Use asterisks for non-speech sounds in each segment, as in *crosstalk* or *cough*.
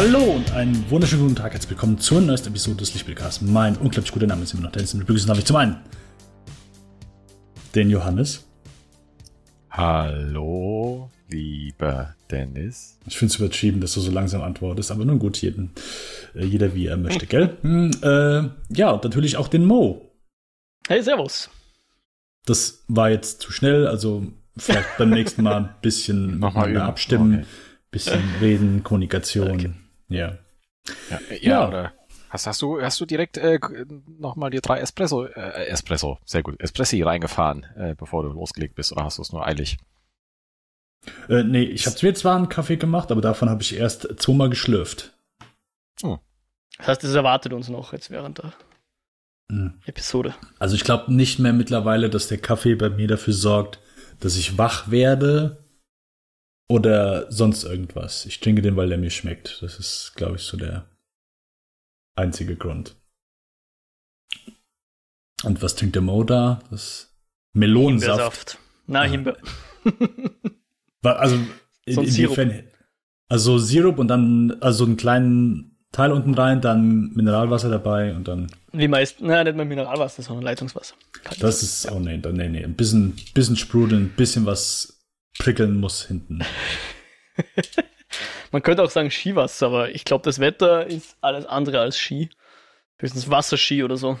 Hallo und einen wunderschönen guten Tag. Herzlich willkommen zur neuesten Episode des Lichtbildcasts. Mein unglaublich guter Name ist immer noch Dennis. Und begrüßen darf ich zum einen den Johannes. Hallo, lieber Dennis. Ich finde es übertrieben, dass du so langsam antwortest, aber nun gut, jeden, äh, jeder wie er möchte, gell? Hm, äh, ja, und natürlich auch den Mo. Hey, Servus. Das war jetzt zu schnell, also vielleicht beim nächsten Mal ein bisschen *laughs* mehr üben. abstimmen, Okay. bisschen reden, Kommunikation. Okay. Ja. Ja, ja, Ja. oder hast, hast du hast du direkt äh, nochmal die drei Espresso äh, Espresso, sehr gut, Espressi reingefahren, äh, bevor du losgelegt bist, oder hast du es nur eilig? Äh, nee, ich habe mir zwar einen Kaffee gemacht, aber davon habe ich erst zweimal geschlürft. Das heißt, das erwartet uns noch jetzt während der Hm. Episode. Also ich glaube nicht mehr mittlerweile, dass der Kaffee bei mir dafür sorgt, dass ich wach werde oder sonst irgendwas. Ich trinke den, weil der mir schmeckt. Das ist, glaube ich, so der einzige Grund. Und was trinkt der Mo da? Das Melonensaft. Himbeersaft. Na, Ah. Himbeer. *laughs* Wa- Also in, So inwiefern? Also Sirup und dann also einen kleinen Teil unten rein, dann Mineralwasser dabei und dann Wie meist, na, nicht mal Mineralwasser, sondern Leitungswasser. Das ist, oh nee, nee, nee, ein bisschen, bisschen sprudeln, ein bisschen was prickeln muss hinten. *laughs* Man könnte auch sagen Skiwasser, aber ich glaube, das Wetter ist alles andere als Ski. Höchstens Wasserski oder so.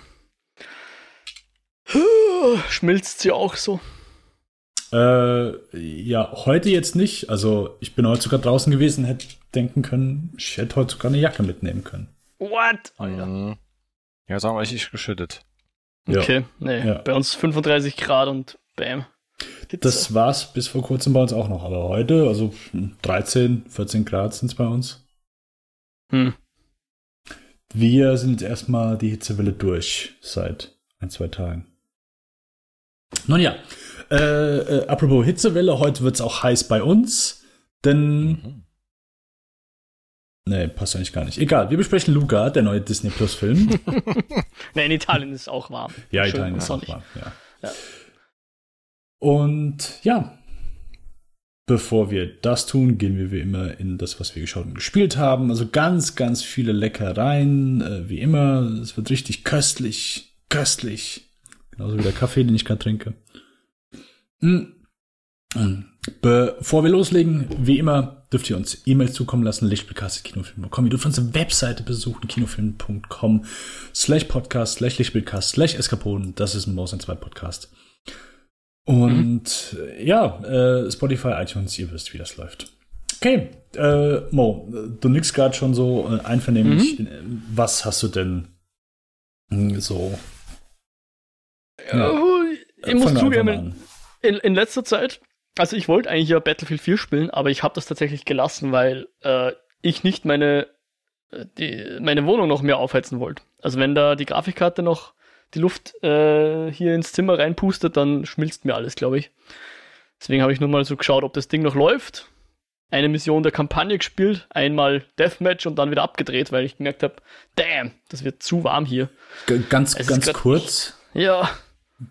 *sighs* Schmilzt sie auch so. Äh, ja, heute jetzt nicht. Also, ich bin heute sogar draußen gewesen, hätte denken können, ich hätte heute sogar eine Jacke mitnehmen können. What? Alter. Mhm. Ja, sagen wir richtig geschüttet. Ja. Okay, nee. Ja. Bei uns 35 Grad und bam. Das war's bis vor kurzem bei uns auch noch. Aber heute, also 13, 14 Grad sind es bei uns. Hm. Wir sind jetzt erstmal die Hitzewelle durch seit ein, zwei Tagen. Nun ja, äh, äh, apropos Hitzewelle, heute wird's auch heiß bei uns, denn Mhm. Nee, passt eigentlich gar nicht. Egal, wir besprechen Luca, der neue Disney Plus Film. *laughs* Nee, in Italien ist es auch warm. ja, Schön Italien ist auch warm, ja. Ja. Und ja, bevor wir das tun, gehen wir wie immer in das, was wir geschaut und gespielt haben. Also ganz, ganz viele Leckereien, äh, wie immer. Es wird richtig köstlich, köstlich. Genauso wie der Kaffee, den ich gerade trinke. Mm. Mm. Bevor wir loslegen, wie immer, dürft ihr uns E-Mails zukommen lassen, lichtbildcast.kinofilm.com. Ihr dürft unsere Webseite besuchen, kinofilm.com, slash podcast, slash lichtbildcast, slash eskapoden. Das ist ein Maus 2 Podcast. Und äh, ja, äh, Spotify, iTunes, ihr wisst, wie das läuft. Okay, äh, Mo, äh, du nix gerade schon so äh, einvernehmlich. Äh, Was hast du denn hm, so? Ja. Oh, ich muss Fangen wir zugeben, an. in, in letzter Zeit, also ich wollte eigentlich ja Battlefield 4 spielen, aber ich habe das tatsächlich gelassen, weil äh, ich nicht meine, äh, die, meine Wohnung noch mehr aufheizen wollte. Also wenn da die Grafikkarte noch die Luft äh, hier ins Zimmer reinpustet, dann schmilzt mir alles, glaube ich. Deswegen habe ich nur mal so geschaut, ob das Ding noch läuft. Eine Mission der Kampagne gespielt, einmal Deathmatch und dann wieder abgedreht, weil ich gemerkt habe, damn, das wird zu warm hier. G ganz, Es ganz kurz. Ja,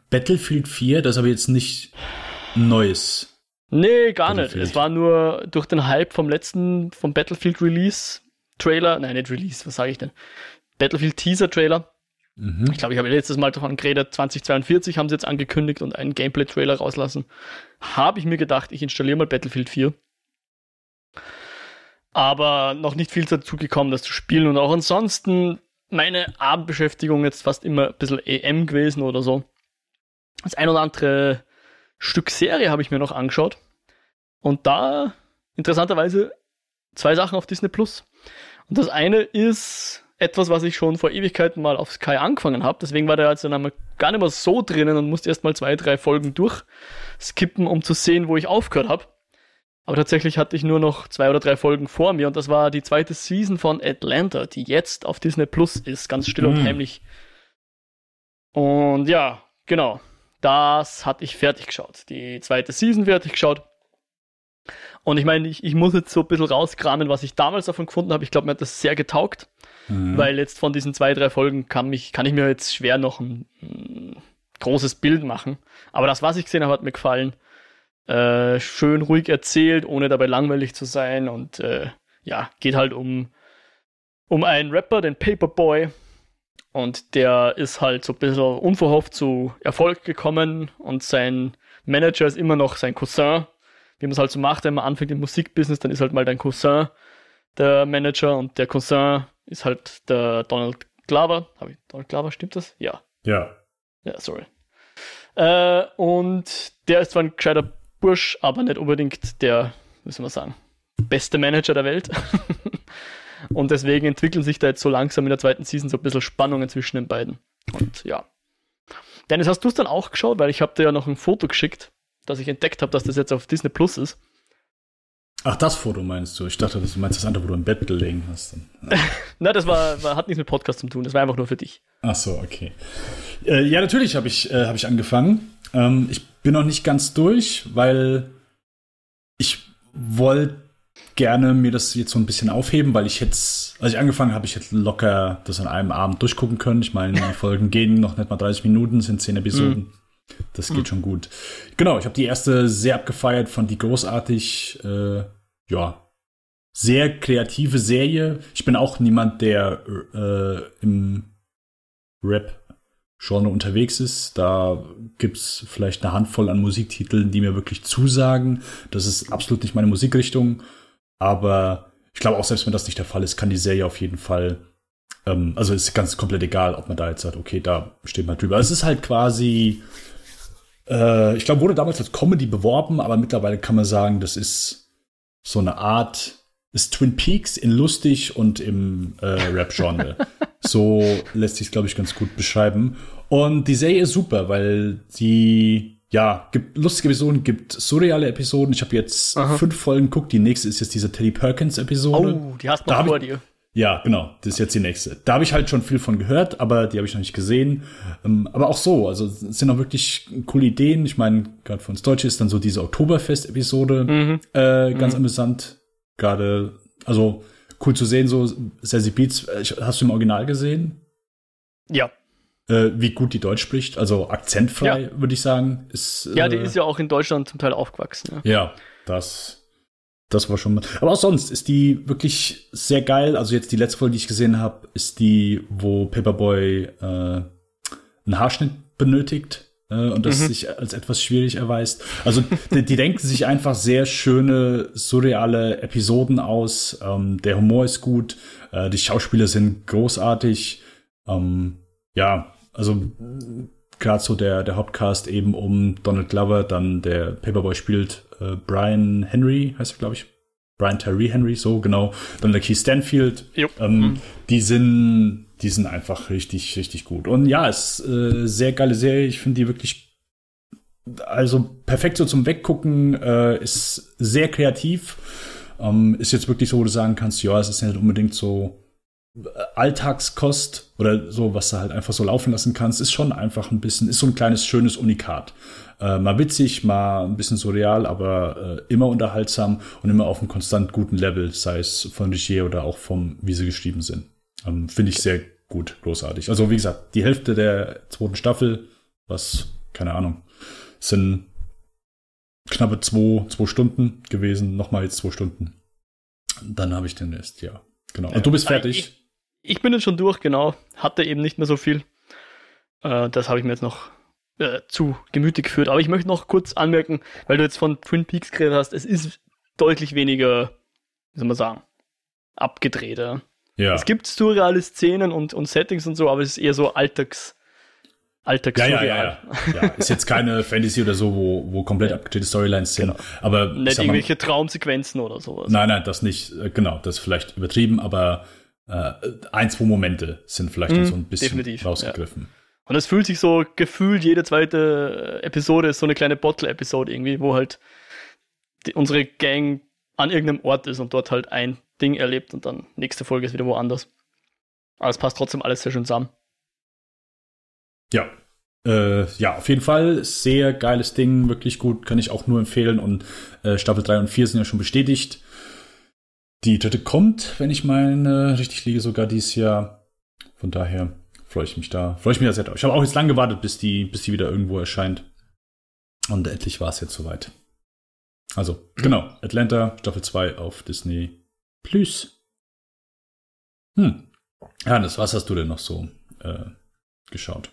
Battlefield 4, das ist aber jetzt nicht Neues. Nee, gar nicht. Es war nur durch den Hype vom letzten, vom Battlefield Release Trailer, nein, nicht Release, was sage ich denn? Battlefield Teaser Trailer. Mhm. Ich glaube, ich habe letztes Mal davon geredet, 2042 haben sie jetzt angekündigt und einen Gameplay-Trailer rauslassen. Habe ich mir gedacht, ich installiere mal Battlefield 4. Aber noch nicht viel dazu gekommen, das zu spielen. Und auch ansonsten meine Abendbeschäftigung jetzt fast immer ein bisschen EM gewesen oder so. Das ein oder andere Stück Serie habe ich mir noch angeschaut. Und da, interessanterweise, zwei Sachen auf Disney Plus. Und das eine ist etwas, was ich schon vor Ewigkeiten mal auf Sky angefangen habe. Deswegen war der jetzt dann einmal gar nicht mehr so drinnen und musste erst mal zwei, drei Folgen durchskippen, um zu sehen, wo ich aufgehört habe. Aber tatsächlich hatte ich nur noch zwei oder drei Folgen vor mir und das war die zweite Season von Atlanta, die jetzt auf Disney Plus ist, ganz still und Mhm. heimlich. Und ja, genau. Das hatte ich fertig geschaut. Die zweite Season fertig geschaut. Und ich meine, ich, ich muss jetzt so ein bisschen rauskramen, was ich damals davon gefunden habe. Ich glaube, mir hat das sehr getaugt, Mhm. weil jetzt von diesen zwei, drei Folgen kann, mich, kann ich mir jetzt schwer noch ein, ein großes Bild machen. Aber das, was ich gesehen habe, hat mir gefallen. Äh, schön ruhig erzählt, ohne dabei langweilig zu sein. Und äh, ja, geht halt um um einen Rapper, den Paperboy. Und der ist halt so ein bisschen unverhofft zu Erfolg gekommen und sein Manager ist immer noch sein Cousin. Wie man es halt so macht, wenn man anfängt im Musikbusiness, dann ist halt mal dein Cousin der Manager und der Cousin ist halt der Donald Glover. Habe ich Donald Glover, stimmt das? Ja. Ja. Ja, sorry. Äh, und der ist zwar ein gescheiter Bursch, aber nicht unbedingt der, soll man sagen, beste Manager der Welt. *laughs* und deswegen entwickeln sich da jetzt so langsam in der zweiten Season so ein bisschen Spannungen zwischen den beiden. Und ja. Dennis, hast du es dann auch geschaut? Weil ich habe dir ja noch ein Foto geschickt, dass ich entdeckt habe, dass das jetzt auf Disney Plus ist. Ach, das Foto meinst du? Ich dachte, du meinst das andere, wo du im Bett gelegen hast. *laughs* Na, das war, war, hat nichts mit Podcast zu tun, das war einfach nur für dich. Ach so, okay. Äh, ja, natürlich habe ich, äh, hab ich angefangen. Ähm, ich bin noch nicht ganz durch, weil ich wollte gerne mir das jetzt so ein bisschen aufheben, weil ich jetzt, als ich angefangen habe, ich hätte locker das an einem Abend durchgucken können. Ich meine, die *laughs* Folgen gehen noch nicht mal 30 Minuten, sind 10 Episoden. Das geht mm. schon gut. Genau, ich habe die erste sehr abgefeiert, fand die großartig. Äh, ja, sehr kreative Serie. Ich bin auch niemand, der äh, im Rap-Genre unterwegs ist. Da gibt's vielleicht eine Handvoll an Musiktiteln, die mir wirklich zusagen. Das ist absolut nicht meine Musikrichtung. Aber ich glaube auch, selbst wenn das nicht der Fall ist, kann die Serie auf jeden Fall. Ähm, also ist ganz komplett egal, ob man da jetzt sagt, okay, da steht man drüber. Es ist halt quasi. Äh, ich glaube, wurde damals als Comedy beworben, aber mittlerweile kann man sagen, das ist so eine Art ist Twin Peaks in lustig und im äh, Rap-Genre. *laughs* so lässt sich glaube ich, ganz gut beschreiben. Und die Serie ist super, weil sie ja, gibt lustige Episoden, gibt surreale Episoden. Ich habe jetzt Aha. fünf Folgen geguckt. Die nächste ist jetzt diese Teddy Perkins-Episode. Oh, die hast du vor dir. Ja, genau. Das ist jetzt die nächste. Da habe ich halt schon viel von gehört, aber die habe ich noch nicht gesehen. Ähm, aber auch so, also es sind auch wirklich coole Ideen. Ich meine, gerade für uns Deutsche ist dann so diese Oktoberfest-Episode mhm. äh, ganz mhm. amüsant. Gerade, also cool zu sehen, so Sassy Beats. Äh, hast du im Original gesehen? Ja, äh, wie gut die Deutsch spricht. Also akzentfrei, ja. würde ich sagen. Ist, ja, die äh, ist ja auch in Deutschland zum Teil aufgewachsen. Ja, ja das, das war schon mal. Aber auch sonst ist die wirklich sehr geil. Also jetzt die letzte Folge, die ich gesehen habe, ist die, wo Paperboy äh, einen Haarschnitt benötigt. Äh, und das mhm. sich als etwas schwierig erweist. Also die, die denken sich einfach sehr schöne, surreale Episoden aus. Ähm, der Humor ist gut, äh, die Schauspieler sind großartig. Ähm, ja, also gerade so der, der Hauptcast eben um Donald Glover, dann der Paperboy spielt äh, Brian Henry, heißt er, glaube ich. Brian Terry Henry, so genau. Dann der Keith Stanfield. Ähm, mhm. Die sind, die sind einfach richtig, richtig gut. Und ja, es ist äh, sehr geile Serie. Ich finde die wirklich, also perfekt so zum Weggucken, äh, ist sehr kreativ. Ähm, ist jetzt wirklich so, wo du sagen kannst, ja, es ist nicht unbedingt so Alltagskost oder so, was du halt einfach so laufen lassen kannst, ist schon einfach ein bisschen, ist so ein kleines schönes Unikat. Äh, mal witzig, mal ein bisschen surreal, aber äh, immer unterhaltsam und immer auf einem konstant guten Level, sei es von Regier oder auch vom, wie sie geschrieben sind. Ähm, Finde ich sehr gut, großartig. Also wie gesagt, die Hälfte der zweiten Staffel, was, keine Ahnung, sind knappe zwei, zwei Stunden gewesen, nochmal jetzt zwei Stunden. Dann habe ich den Rest, ja. Genau. Und du bist fertig ich bin jetzt schon durch, genau. Hatte eben nicht mehr so viel. Äh, das habe ich mir jetzt noch äh, zu gemütlich geführt. Aber ich möchte noch kurz anmerken, weil du jetzt von Twin Peaks geredet hast, es ist deutlich weniger, wie soll man sagen, abgedrehter. Ja. Es gibt surreale Szenen und, und Settings und so, aber es ist eher so Alltags. Alltags ja, ja, ja, ja, ja. Ist jetzt keine *laughs* Fantasy oder so, wo, wo komplett abgedrehte Storylines sind. Genau. Aber nicht irgendwelche mal, Traumsequenzen oder sowas. Nein, nein, das nicht. Äh, genau, das ist vielleicht übertrieben, aber äh, ein, zwei Momente sind vielleicht mm, so ein bisschen definitiv, rausgegriffen. Ja. Und es fühlt sich so gefühlt, jede zweite Episode ist so eine kleine Bottle-Episode irgendwie, wo halt die, unsere Gang an irgendeinem Ort ist und dort halt ein Ding erlebt und dann nächste Folge ist wieder woanders. Aber es passt trotzdem alles sehr schön zusammen. Ja. Äh, ja, auf jeden Fall sehr geiles Ding, wirklich gut, kann ich auch nur empfehlen. Und äh, Staffel 3 und 4 sind ja schon bestätigt. Die dritte kommt, wenn ich meine, richtig liege, sogar dieses Jahr. Von daher freue ich mich da, freue ich mich da sehr drauf. Ich habe auch jetzt lang gewartet, bis die, bis die wieder irgendwo erscheint. Und endlich war es jetzt soweit. Also, genau, Atlanta, Staffel 2 auf Disney Plus. Hm. Hannes, was hast du denn noch so äh, geschaut?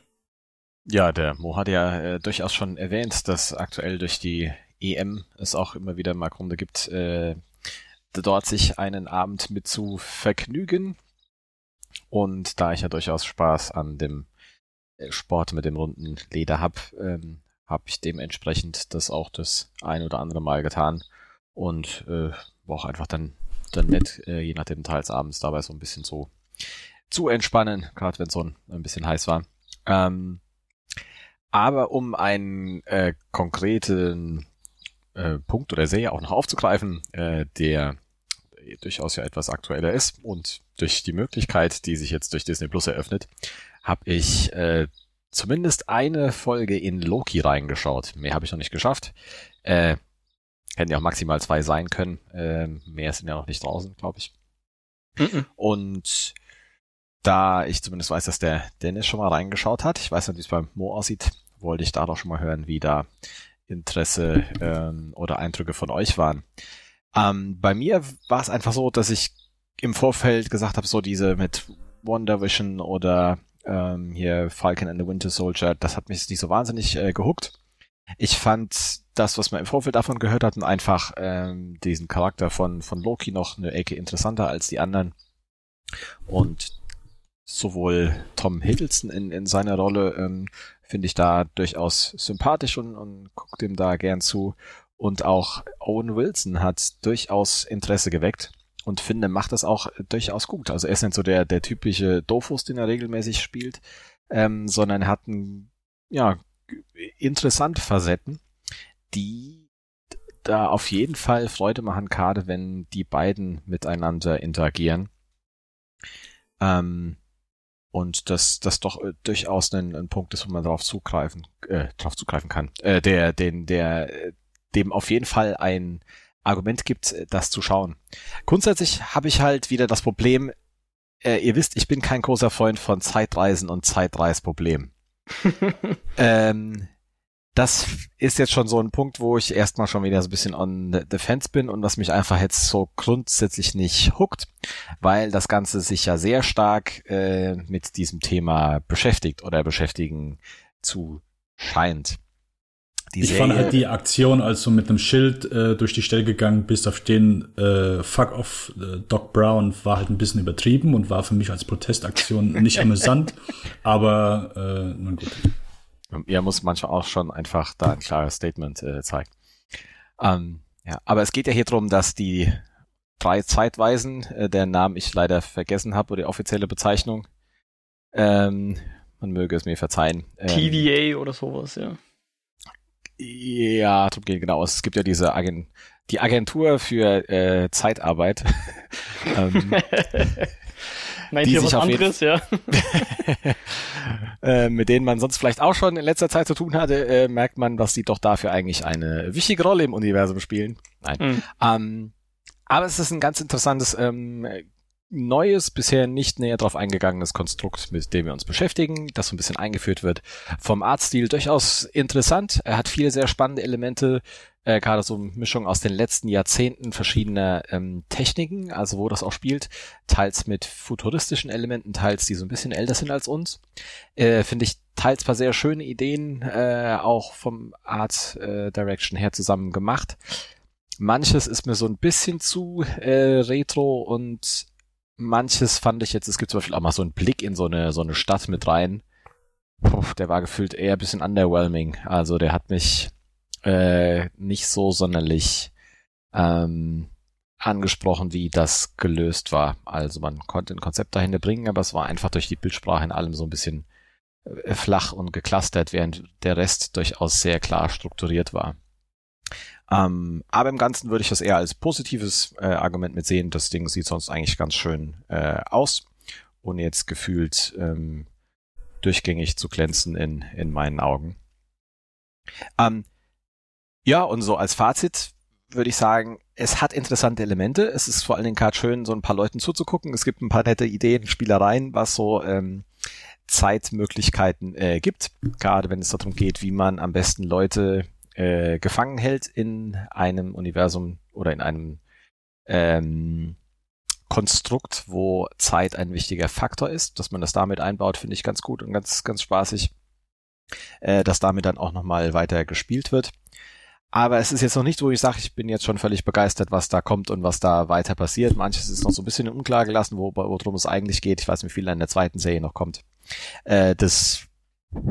Ja, der Mo hat ja äh, durchaus schon erwähnt, dass aktuell durch die EM es auch immer wieder mal Gründe gibt, äh, dort sich einen Abend mit zu vergnügen. Und da ich ja durchaus Spaß an dem äh, Sport mit dem runden Leder habe, ähm, habe ich dementsprechend das auch das ein oder andere Mal getan und äh, war auch einfach dann, dann nett, äh, je nachdem teils abends dabei so ein bisschen so zu entspannen, gerade wenn es so ein, bisschen heiß war. Ähm, aber um einen äh, konkreten äh, Punkt oder Serie auch noch aufzugreifen, äh, der durchaus ja etwas aktueller ist und durch die Möglichkeit, die sich jetzt durch Disney Plus eröffnet, habe ich äh, zumindest eine Folge in Loki reingeschaut. Mehr habe ich noch nicht geschafft. Äh, hätten ja auch maximal zwei sein können. Äh, mehr sind ja noch nicht draußen, glaube ich. Mhm. Und da ich zumindest weiß, dass der Dennis schon mal reingeschaut hat, ich weiß nicht, wie es beim Mo aussieht, wollte ich da doch schon mal hören, wie da Interesse ähm, oder Eindrücke von euch waren. Ähm, bei mir war es einfach so, dass ich im Vorfeld gesagt habe, so diese mit Wonder Vision oder ähm, hier Falcon and the Winter Soldier, das hat mich nicht so wahnsinnig äh, gehuckt. Ich fand das, was wir im Vorfeld davon gehört hatten, einfach ähm, diesen Charakter von, von Loki noch eine Ecke interessanter als die anderen. Und sowohl Tom Hiddleston in, in seiner Rolle ähm, finde ich da durchaus sympathisch und, und guckt ihm da gern zu. Und auch Owen Wilson hat durchaus Interesse geweckt und finde, macht das auch durchaus gut. Also er ist nicht so der, der typische Dofus, den er regelmäßig spielt, ähm, sondern er hat ein, ja, interessante Facetten, die da auf jeden Fall Freude machen, gerade wenn die beiden miteinander interagieren. Ähm, und das, das doch äh, durchaus ein, ein Punkt ist, wo man darauf zugreifen, äh, darauf zugreifen kann. Äh, der, den, der, dem auf jeden Fall ein Argument gibt, äh, das zu schauen. Grundsätzlich habe ich halt wieder das Problem, äh, ihr wisst, ich bin kein großer Freund von Zeitreisen und Zeitreisproblemen. *laughs* ähm, das ist jetzt schon so ein Punkt, wo ich erstmal schon wieder so ein bisschen on the fence bin und was mich einfach jetzt so grundsätzlich nicht huckt, weil das Ganze sich ja sehr stark äh, mit diesem Thema beschäftigt oder beschäftigen zu scheint. Die ich Serie, fand halt die Aktion, als du mit einem Schild äh, durch die Stelle gegangen bist, auf den äh, Fuck off äh, Doc Brown, war halt ein bisschen übertrieben und war für mich als Protestaktion *laughs* nicht amüsant, aber äh, nun gut. Ja, muss manchmal auch schon einfach da ein klares Statement äh, zeigen. Ähm, ja, aber es geht ja hier drum, dass die drei Zeitweisen, äh, deren Namen ich leider vergessen habe, oder die offizielle Bezeichnung, ähm, man möge es mir verzeihen. Ähm, TVA oder sowas, ja. Ja, darum geht genau. Es gibt ja diese Agent die Agentur für äh, Zeitarbeit. *laughs* ähm, Meint ihr was anderes, ja? *laughs* äh, mit denen man sonst vielleicht auch schon in letzter Zeit zu tun hatte, äh, merkt man, dass die doch dafür eigentlich eine wichtige Rolle im Universum spielen. Nein. Mhm. Ähm, aber es ist ein ganz interessantes ähm, neues, bisher nicht näher drauf eingegangenes Konstrukt, mit dem wir uns beschäftigen, das so ein bisschen eingeführt wird. Vom Artstil durchaus interessant. Er hat viele sehr spannende Elemente, äh, gerade so Mischung aus den letzten Jahrzehnten verschiedener ähm, Techniken, also wo das auch spielt, teils mit futuristischen Elementen, teils die so ein bisschen älter sind als uns. Äh, Finde ich teils paar sehr schöne Ideen, äh, auch vom Art äh, Direction her zusammen gemacht. Manches ist mir so ein bisschen zu äh, retro und manches fand ich jetzt, es gibt zum Beispiel auch mal so einen Blick in so eine, so eine Stadt mit rein. Puh, der war gefühlt eher ein bisschen underwhelming. Also der hat mich äh, nicht so sonderlich ähm, angesprochen, wie das gelöst war. Also man konnte ein Konzept dahinter bringen, aber es war einfach durch die Bildsprache in allem so ein bisschen äh, flach und geklustert, während der Rest durchaus sehr klar strukturiert war. Ähm, aber im Ganzen würde ich das eher als positives äh, Argument mit sehen. Das Ding sieht sonst eigentlich ganz schön äh, aus, ohne jetzt gefühlt ähm, durchgängig zu glänzen in, in meinen Augen. Ähm, ja, und so als Fazit würde ich sagen, es hat interessante Elemente. Es ist vor allen Dingen gerade schön, so ein paar Leuten zuzugucken. Es gibt ein paar nette Ideen, Spielereien, was so ähm, Zeitmöglichkeiten äh, gibt. Gerade wenn es darum geht, wie man am besten Leute äh, gefangen hält in einem Universum oder in einem ähm, Konstrukt, wo Zeit ein wichtiger Faktor ist, dass man das damit einbaut, finde ich ganz gut und ganz, ganz spaßig, äh, dass damit dann auch nochmal weiter gespielt wird. Aber es ist jetzt noch nicht, wo ich sage, ich bin jetzt schon völlig begeistert, was da kommt und was da weiter passiert. Manches ist noch so ein bisschen unklar gelassen, wo, worum es eigentlich geht. Ich weiß nicht, wie viel in der zweiten Serie noch kommt. Äh, das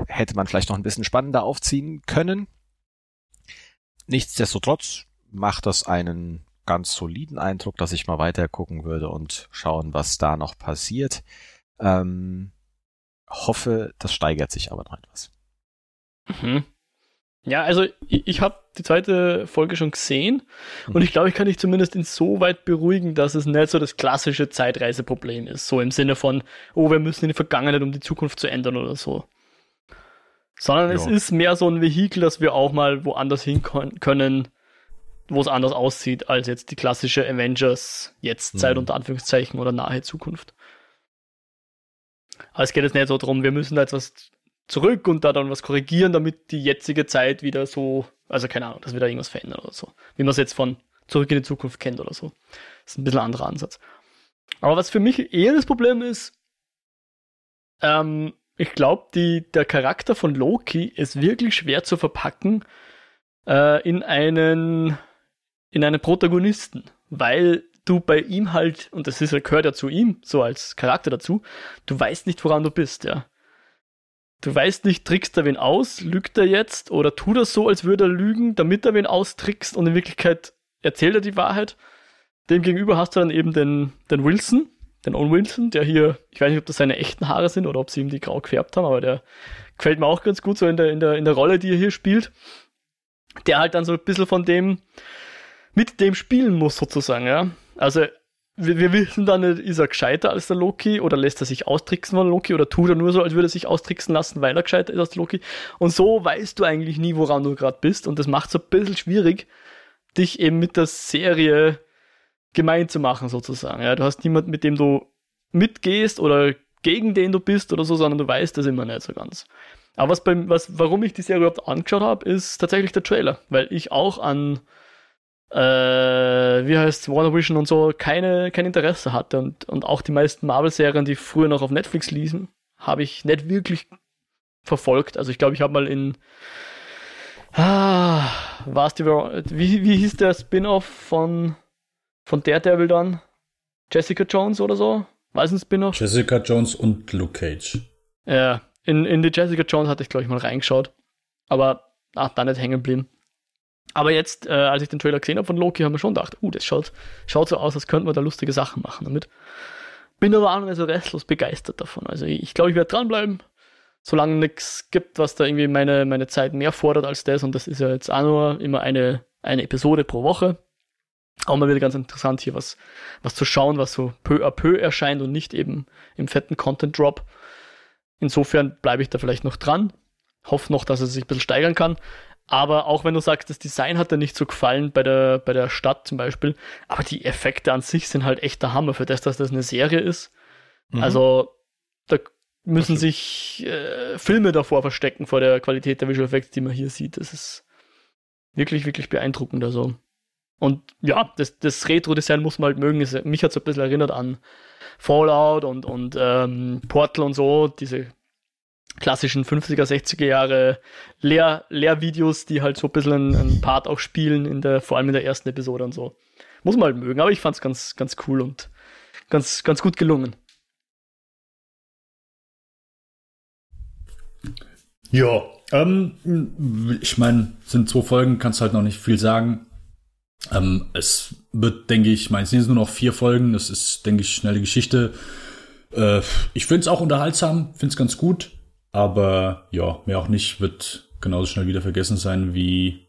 hätte man vielleicht noch ein bisschen spannender aufziehen können. Nichtsdestotrotz macht das einen ganz soliden Eindruck, dass ich mal weiter gucken würde und schauen, was da noch passiert. Ähm, hoffe, das steigert sich aber noch etwas. Mhm. Ja, also ich, ich habe die zweite Folge schon gesehen mhm. und ich glaube, ich kann dich zumindest insoweit beruhigen, dass es nicht so das klassische Zeitreiseproblem ist. So im Sinne von, oh, wir müssen in die Vergangenheit, um die Zukunft zu ändern oder so. Sondern ja. es ist mehr so ein Vehikel, dass wir auch mal woanders hin können, wo es anders aussieht als jetzt die klassische Avengers Jetztzeit mhm. unter Anführungszeichen oder nahe Zukunft. Aber es geht jetzt nicht so darum, wir müssen da jetzt was zurück und da dann was korrigieren, damit die jetzige Zeit wieder so, also keine Ahnung, dass wir da irgendwas verändern oder so. Wie man es jetzt von zurück in die Zukunft kennt oder so. Das ist ein bisschen ein anderer Ansatz. Aber was für mich eher das Problem ist, ähm, ich glaube, der Charakter von Loki ist wirklich schwer zu verpacken äh, in einen in einen Protagonisten, weil du bei ihm halt, und das ist, gehört ja zu ihm, so als Charakter dazu, du weißt nicht, woran du bist, ja. Du weißt nicht, trickst er wen aus, lügt er jetzt oder tut er so, als würde er lügen, damit er wen austrickst und in Wirklichkeit erzählt er die Wahrheit. Demgegenüber hast du dann eben den, den Wilson, den Owen Wilson, der hier, ich weiß nicht, ob das seine echten Haare sind oder ob sie ihm die grau gefärbt haben, aber der gefällt mir auch ganz gut so in der, in der, in der Rolle, die er hier spielt. Der halt dann so ein bisschen von dem, mit dem spielen muss sozusagen, ja. Also, wir, wir wissen dann nicht, ist er gescheiter als der Loki oder lässt er sich austricksen von Loki oder tut er nur so, als würde er sich austricksen lassen, weil er gescheiter ist als Loki. Und so weißt du eigentlich nie, woran du gerade bist und das macht es ein bisschen schwierig, dich eben mit der Serie gemein zu machen, sozusagen. Ja, du hast niemanden, mit dem du mitgehst oder gegen den du bist oder so, sondern du weißt das immer nicht so ganz. Aber was beim, was, warum ich die Serie überhaupt angeschaut habe, ist tatsächlich der Trailer, weil ich auch an, äh, wie heißt Warner Vision und so, keine, kein Interesse hatte und, und auch die meisten Marvel-Serien, die früher noch auf Netflix ließen, habe ich nicht wirklich verfolgt. Also ich glaube, ich habe mal in, ah, war die, wie, wie hieß der Spin-off von von Daredevil dann Jessica Jones oder so. Weiß ein Spin-off? Jessica Jones und Luke Cage. Ja, in, in die Jessica Jones hatte ich, glaube ich, mal reingeschaut. Aber ach, da nicht hängen geblieben. Aber jetzt, äh, als ich den Trailer gesehen habe von Loki, haben wir schon gedacht, uh, das schaut, schaut so aus, als könnten wir da lustige Sachen machen damit. Bin aber auch nicht so restlos begeistert davon. Also ich glaube, ich werde dranbleiben, solange nichts gibt, was da irgendwie meine, meine Zeit mehr fordert als das. Und das ist ja jetzt auch nur immer eine, eine Episode pro Woche auch mal wieder ganz interessant hier was, was zu schauen, was so peu à peu erscheint und nicht eben im fetten Content Drop. Insofern bleibe ich da vielleicht noch dran. Hoffe noch, dass es sich ein bisschen steigern kann. Aber auch wenn du sagst, das Design hat dir nicht so gefallen bei der, bei der Stadt zum Beispiel, aber die Effekte an sich sind halt echt der Hammer für das, dass das eine Serie ist. Mhm. Also da müssen sich äh, Filme davor verstecken vor der Qualität der Visual Effects, die man hier sieht. Das ist wirklich, wirklich beeindruckend. Also und ja, das, das Retro-Design muss man halt mögen. mich hat es ein bisschen erinnert an Fallout und, und ähm, Portal und so, diese klassischen 50er, 60er Jahre Lehr Lehrvideos, die halt so ein bisschen einen, einen, Part auch spielen, in der, vor allem in der ersten Episode und so. Muss man halt mögen, aber ich fand es ganz, ganz cool und ganz, ganz gut gelungen. Ja, ähm, ich meine, sind zwei Folgen, kannst halt noch nicht viel sagen. Ähm, es wird, denke ich, meins sind nur noch vier Folgen. Das ist, denke ich, schnelle Geschichte. Äh, ich finde es auch unterhaltsam, finde es ganz gut. Aber ja, mehr auch nicht, wird genauso schnell wieder vergessen sein wie,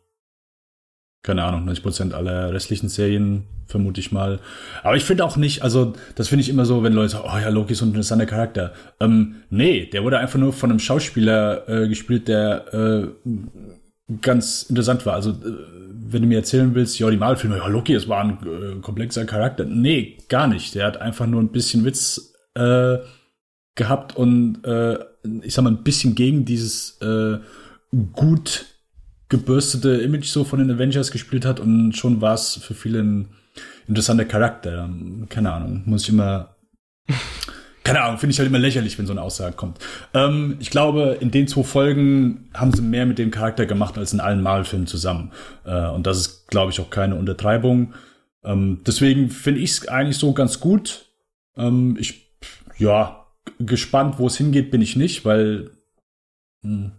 keine Ahnung, 90% aller restlichen Serien, vermute ich mal. Aber ich finde auch nicht, also das finde ich immer so, wenn Leute sagen, oh ja, Loki ist ein interessanter Charakter. Ähm, nee, der wurde einfach nur von einem Schauspieler äh, gespielt, der äh, ganz interessant war. Also äh, wenn du mir erzählen willst, ja, die Malfilme, ja, Loki, es war ein äh, komplexer Charakter. Nee, gar nicht. Der hat einfach nur ein bisschen Witz äh, gehabt und äh, ich sag mal, ein bisschen gegen dieses äh, gut gebürstete Image so von den Avengers gespielt hat und schon war es für viele ein interessanter Charakter. Keine Ahnung, muss ich immer. *laughs* Keine Ahnung, finde ich halt immer lächerlich, wenn so eine Aussage kommt. Ähm, ich glaube, in den zwei Folgen haben sie mehr mit dem Charakter gemacht als in allen Marvel-Filmen zusammen. Äh, und das ist, glaube ich, auch keine Untertreibung. Ähm, deswegen finde ich es eigentlich so ganz gut. Ähm, ich, ja, gespannt, wo es hingeht, bin ich nicht, weil, mh, hm,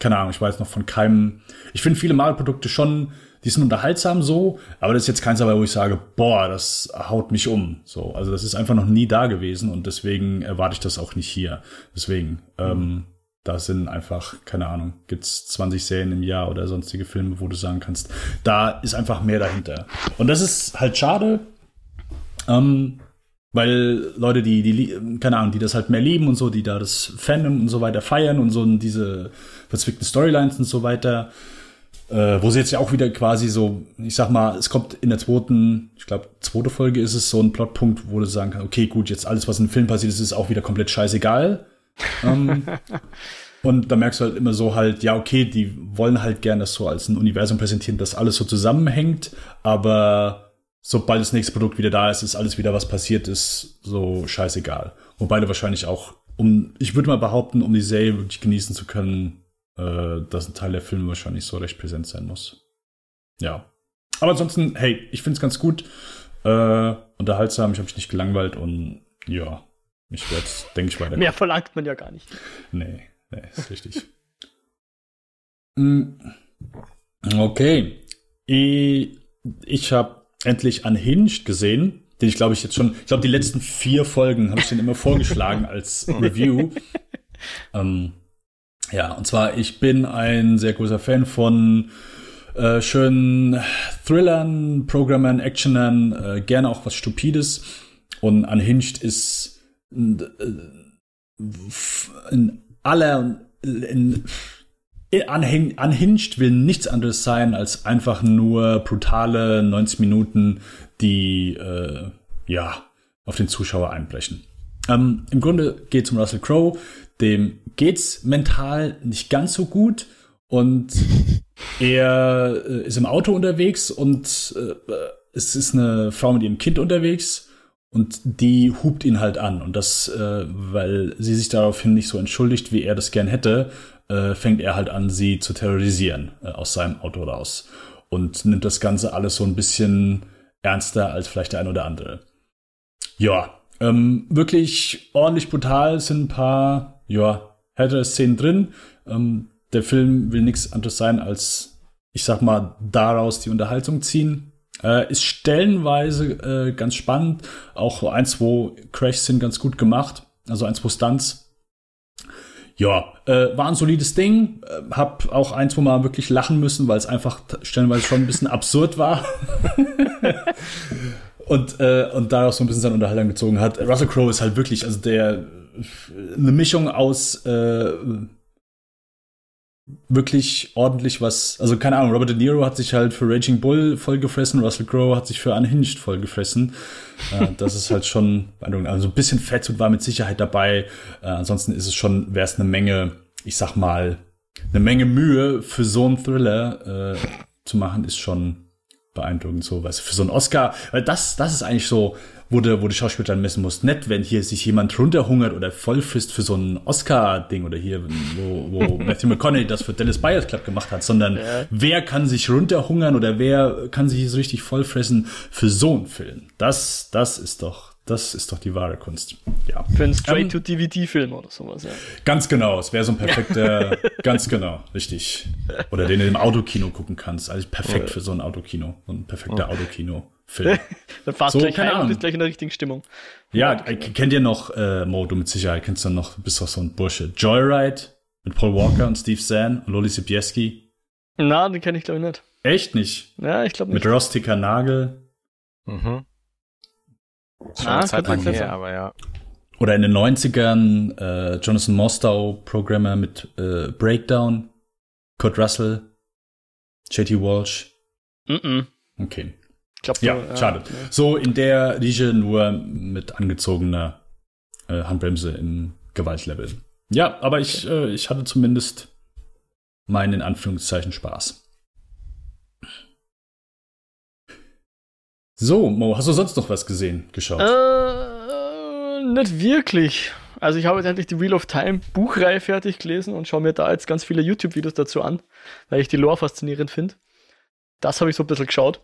keine Ahnung, ich weiß noch von keinem. Ich finde viele Marvel-Produkte schon die sind unterhaltsam so, aber das ist jetzt keins dabei, wo ich sage, boah, das haut mich um. So, also das ist einfach noch nie da gewesen und deswegen erwarte ich das auch nicht hier. Deswegen, ähm, da sind einfach, keine Ahnung, gibt's 20 Serien im Jahr oder sonstige Filme, wo du sagen kannst, da ist einfach mehr dahinter. Und das ist halt schade, ähm, weil Leute, die, die, keine Ahnung, die das halt mehr lieben und so, die da das Fandom und so weiter feiern und so diese verzwickten Storylines und so weiter, äh, wo sie jetzt ja auch wieder quasi so, ich sag mal, es kommt in der zweiten, ich glaube, zweite Folge ist es so ein Plotpunkt, wo du sagen kannst, okay, gut, jetzt alles, was im Film passiert ist, ist auch wieder komplett scheißegal. ähm, *laughs* und da merkst du halt immer so halt, ja, okay, die wollen halt gern das so als ein Universum präsentieren, das alles so zusammenhängt, aber sobald das nächste Produkt wieder da ist, ist alles wieder, was passiert ist, so scheißegal. Wobei du wahrscheinlich auch, um, ich würde mal behaupten, um die Serie wirklich genießen zu können, äh, dass ein Teil der Filme wahrscheinlich so recht präsent sein muss. Ja. Aber ansonsten, hey, ich finde es ganz gut. Äh, unterhaltsam, ich habe mich nicht gelangweilt und ja, ich werde denke ich, weiter. Mehr verlangt man ja gar nicht. Nee, nee, ist richtig. *laughs* Mm, okay. Ich, ich habe endlich Unhinged gesehen, den ich glaube ich jetzt schon, ich glaube die letzten vier Folgen habe ich den immer vorgeschlagen als *laughs* Review. ähm, ja, und zwar, ich bin ein sehr großer Fan von äh, schönen Thrillern, Programmern, Actionern, äh, gerne auch was Stupides. Und Unhinged ist in, äh, in aller, in, in, Unhinged will nichts anderes sein als einfach nur brutale 90 Minuten, die, äh, ja, auf den Zuschauer einbrechen. Ähm, Im Grunde geht es um Russell Crowe, dem geht's mental nicht ganz so gut und *laughs* er äh, ist im Auto unterwegs und äh, es ist eine Frau mit ihrem Kind unterwegs und die hupt ihn halt an und das, äh, weil sie sich daraufhin nicht so entschuldigt, wie er das gern hätte, äh, fängt er halt an, sie zu terrorisieren äh, aus seinem Auto raus und nimmt das Ganze alles so ein bisschen ernster als vielleicht der ein oder andere. Ja, ähm, wirklich ordentlich brutal sind ein paar, ja, härtere Szenen drin. Ähm, der Film will nichts anderes sein als, ich sag mal, daraus die Unterhaltung ziehen. Äh, ist stellenweise äh, ganz spannend. Auch ein, zwei Crashs sind ganz gut gemacht. Also ein, zwei Stunts. Ja, äh, war ein solides Ding. Äh, hab auch ein, zwei Mal wirklich lachen müssen, weil es einfach stellenweise schon ein bisschen absurd war. *laughs* und, äh, und daraus so ein bisschen seine Unterhaltung gezogen hat. Russell Crowe ist halt wirklich, also der eine Mischung aus äh, wirklich ordentlich was, also keine Ahnung, Robert De Niro hat sich halt für Raging Bull vollgefressen, Russell Crowe hat sich für Unhinged vollgefressen. äh, das ist halt schon, also ein bisschen Fett war mit Sicherheit dabei. Äh, ansonsten ist es schon, wäre es eine Menge, ich sag mal, eine Menge Mühe für so einen Thriller äh, zu machen, ist schon beeindruckend so, du, für so einen Oscar, weil das, das ist eigentlich so, wo du, wo du Schauspieler dann messen musst. Nicht, wenn hier sich jemand runterhungert oder vollfrisst für so ein Oscar-Ding oder hier, wo, wo *laughs* Matthew McConaughey das für Dallas Buyers Club gemacht hat, sondern ja. wer kann sich runterhungern oder wer kann sich so richtig vollfressen für so einen Film? Das, das ist doch, das ist doch die wahre Kunst. Ja. Für einen Straight-to-DVD-Film oder sowas, ja. Ganz genau. Es wäre so ein *laughs* perfekter, ganz genau, richtig. Oder den du im Autokino gucken kannst. Also perfekt für so ein Autokino. So ein perfekter oh. Autokino-Film. *laughs* dann fahrst so, gleich heim und bist gleich in der richtigen Stimmung. Ja, kennt ihr noch, äh, Mo, du mit Sicherheit kennst du noch, bist doch so ein Bursche. Joyride mit Paul Walker und Steve Zahn und Loli Sibieski. Na, den kenne ich glaube ich nicht. Echt nicht? Ja, ich glaube nicht. Mit Rostika Nagel. Mhm. Schon ah, Zeit lang her, aber ja. Oder in den 90ern äh, Jonathan Mostow, Programmer mit äh, Breakdown, Kurt Russell, JT Walsh. Mm -mm. Okay. Ich glaub, ja, ja, schade. Ja. So in der Riege nur mit angezogener äh, Handbremse im Gewaltlevel. Ja, aber ich, okay. äh, ich hatte zumindest meinen in Anführungszeichen Spaß. So, Mo, hast du sonst noch was gesehen, geschaut? Äh, nicht wirklich. Also ich habe jetzt endlich die Wheel of Time Buchreihe fertig gelesen und schaue mir da jetzt ganz viele YouTube-Videos dazu an, weil ich die Lore faszinierend finde. Das habe ich so ein bisschen geschaut.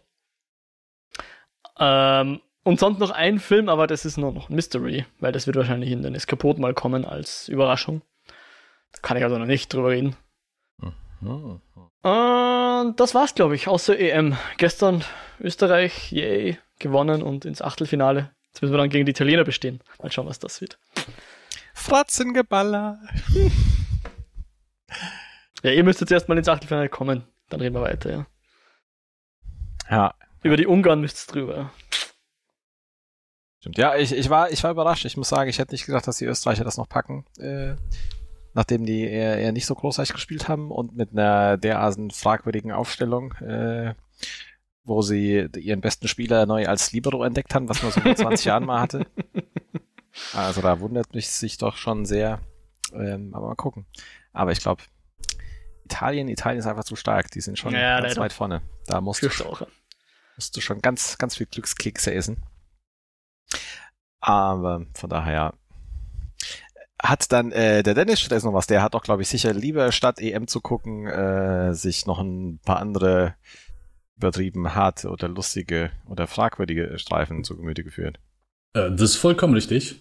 Ähm, und sonst noch ein Film, aber das ist nur noch Mystery, weil das wird wahrscheinlich in den Eskapot mal kommen als Überraschung. Da kann ich also noch nicht drüber reden. Mhm. Und das war's, glaube ich, außer EM. Gestern Österreich, yay, gewonnen und ins Achtelfinale. Jetzt müssen wir dann gegen die Italiener bestehen. Mal schauen, was das wird. Fratzengeballer. ja, ihr müsst jetzt erstmal ins Achtelfinale kommen. Dann reden wir weiter, ja. Ja. Über die Ungarn müsst ihr drüber. Stimmt. Ja, ich, ich, war, ich war überrascht. Ich muss sagen, ich hätte nicht gedacht, dass die Österreicher das noch packen. Äh, nachdem die eher, eher nicht so großartig gespielt haben und mit einer derartigen fragwürdigen Aufstellung, äh, wo sie ihren besten Spieler neu als Libero entdeckt haben, was man so vor 20 Jahren mal hatte. *laughs* Also da wundert mich sich doch schon sehr. Ähm, aber mal gucken. Aber ich glaube, Italien, Italien ist einfach zu stark. Die sind schon ja, ganz weit vorne. Da musst du, musst du schon ganz, ganz viel Glückskekse essen. Aber von daher hat dann äh, der Dennis stattdessen noch was. Der hat doch, glaube ich, sicher lieber statt EM zu gucken, äh, sich noch ein paar andere übertrieben harte oder lustige oder fragwürdige Streifen zu Gemüte geführt. Äh, das ist vollkommen richtig.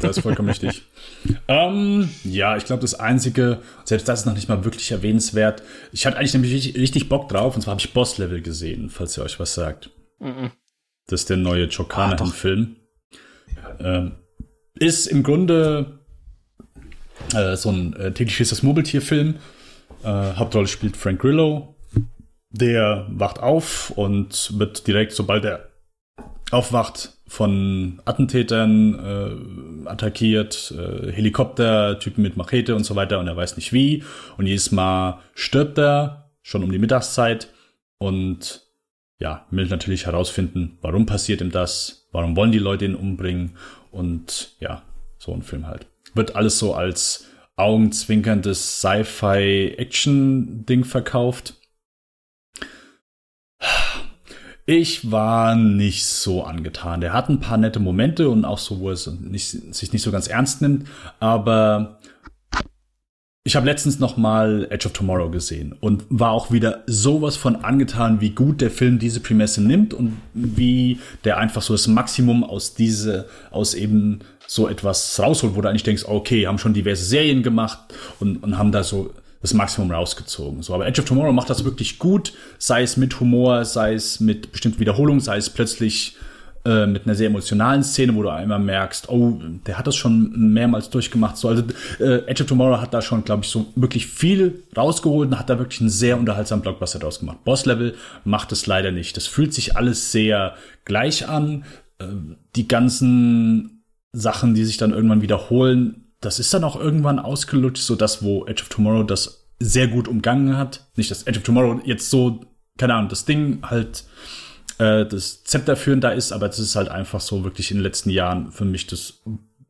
Das ist vollkommen richtig. *laughs* Ähm, ja, ich glaube, das Einzige, selbst das ist noch nicht mal wirklich erwähnenswert. Ich hatte eigentlich nämlich richtig, richtig Bock drauf, und zwar habe ich Boss-Level gesehen, falls ihr euch was sagt. Mhm. Das ist der neue Chokana-Film. Ähm, ist im Grunde äh, so ein äh, tägliches das Murmeltier-Film. Äh, Hauptrolle spielt Frank Grillo. Der wacht auf und wird direkt, sobald er aufwacht, von Attentätern äh, attackiert, äh, Helikopter, Typen mit Machete und so weiter und er weiß nicht wie. Und jedes Mal stirbt er, schon um die Mittagszeit. Und ja, will natürlich herausfinden, warum passiert ihm das, warum wollen die Leute ihn umbringen und ja, so ein Film halt. Wird alles so als augenzwinkerndes Sci-Fi-Action-Ding verkauft. Ich war nicht so angetan. Der hat ein paar nette Momente und auch so, wo es nicht, sich nicht so ganz ernst nimmt, aber ich habe letztens noch mal Edge of Tomorrow gesehen und war auch wieder sowas von angetan, wie gut der Film diese Prämisse nimmt und wie der einfach so das Maximum aus diese, aus eben so etwas rausholt, wo du eigentlich denkst, okay, haben schon diverse Serien gemacht und, und haben da so das Maximum rausgezogen. So, aber Edge of Tomorrow macht das wirklich gut, sei es mit Humor, sei es mit bestimmten Wiederholungen, sei es plötzlich äh, mit einer sehr emotionalen Szene, wo du einmal merkst, oh, der hat das schon mehrmals durchgemacht. So, also äh, Edge of Tomorrow hat da schon, glaube ich, so wirklich viel rausgeholt und hat da wirklich einen sehr unterhaltsamen Blockbuster draus gemacht. Boss Level macht es leider nicht. Das fühlt sich alles sehr gleich an. Äh, die ganzen Sachen, die sich dann irgendwann wiederholen, das ist dann auch irgendwann ausgelutscht, so das, wo Edge of Tomorrow das sehr gut umgangen hat. Nicht, dass Edge of Tomorrow jetzt so, keine Ahnung, das Ding halt äh, das Zepter führend da ist, aber das ist halt einfach so wirklich in den letzten Jahren für mich das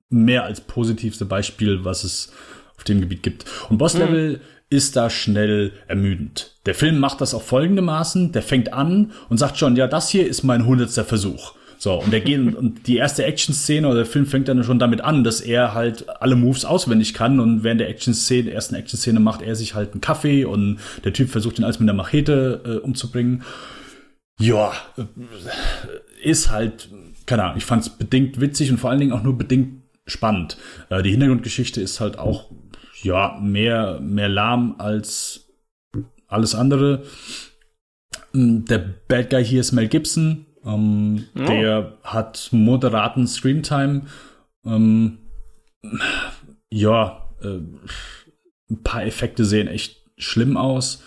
mehr als positivste Beispiel, was es auf dem Gebiet gibt. Und Boss Level mhm. ist da schnell ermüdend. Der Film macht das auf folgendemaßen, der fängt an und sagt schon, ja, das hier ist mein hundertster Versuch. So, und der geht, und die erste Action-Szene oder der Film fängt dann schon damit an, dass er halt alle Moves auswendig kann und während der Action-Szene, ersten Action-Szene macht er sich halt einen Kaffee und der Typ versucht ihn alles mit einer Machete äh, umzubringen ja, ist halt, keine Ahnung, ich fand es bedingt witzig und vor allen Dingen auch nur bedingt spannend. Äh, die Hintergrundgeschichte ist halt auch, ja, mehr, mehr lahm als alles andere. Mm, der Bad Guy hier ist Mel Gibson. Ähm, oh. Der hat moderaten Screamtime. Ähm, ja, äh, ein paar Effekte sehen echt schlimm aus.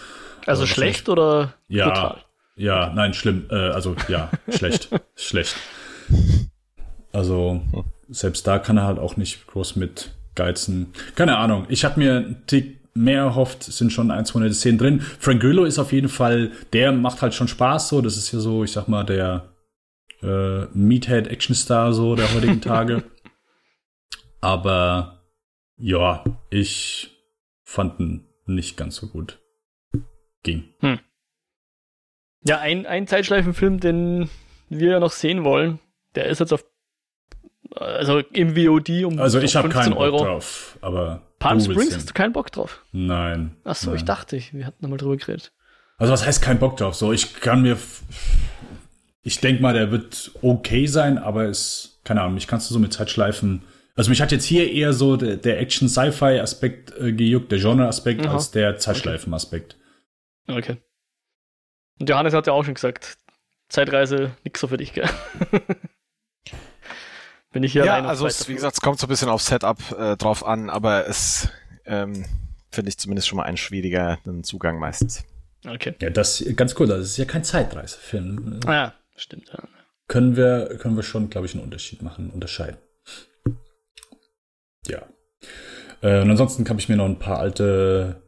Also, also schlecht oder ja, brutal? Ja, nein, schlimm. Äh, also ja, schlecht. *laughs* schlecht. Also selbst da kann er halt auch nicht groß mit geizen. Keine Ahnung. Ich habe mir einen Tick mehr erhofft, sind schon ein, zwei Szenen drin. Frank Grillo ist auf jeden Fall, der macht halt schon Spaß so. Das ist ja so, ich sag mal, der äh, Meathead Actionstar so der heutigen Tage. *laughs* Aber ja, ich fand ihn nicht ganz so gut. Ging. Hm. Ja, ein, ein Zeitschleifenfilm, den wir noch sehen wollen, der ist jetzt auf also im VOD um Also ich habe 15 keinen Euro. Bock drauf, aber Palm Springs hast du keinen Bock drauf? Nein. Ach so, ich nein. dachte, wir hatten nochmal drüber geredet. Also was heißt kein Bock drauf? So, ich kann mir, ich denke mal, der wird okay sein, aber es, keine Ahnung, mich kannst du so mit Zeitschleifen. Also mich hat jetzt hier eher so der, der Action-Sci-Fi-Aspekt äh, gejuckt, der Genre-Aspekt, als der Zeitschleifen-Aspekt. Okay. Und Johannes hat ja auch schon gesagt, Zeitreise nix so für dich, gell? *laughs* Bin ich hier Ja, also es, wie gesagt, es kommt so ein bisschen auf Setup äh, drauf an, aber es ähm, finde ich zumindest schon mal ein schwieriger einen Zugang meistens. Okay. Ja, das ganz cool. Das ist ja kein Zeitreisefilm. Ah, ja, stimmt. Ja. Können wir, können wir schon, glaube ich, einen Unterschied machen, unterscheiden. Ja. Äh, und ansonsten habe ich mir noch ein paar alte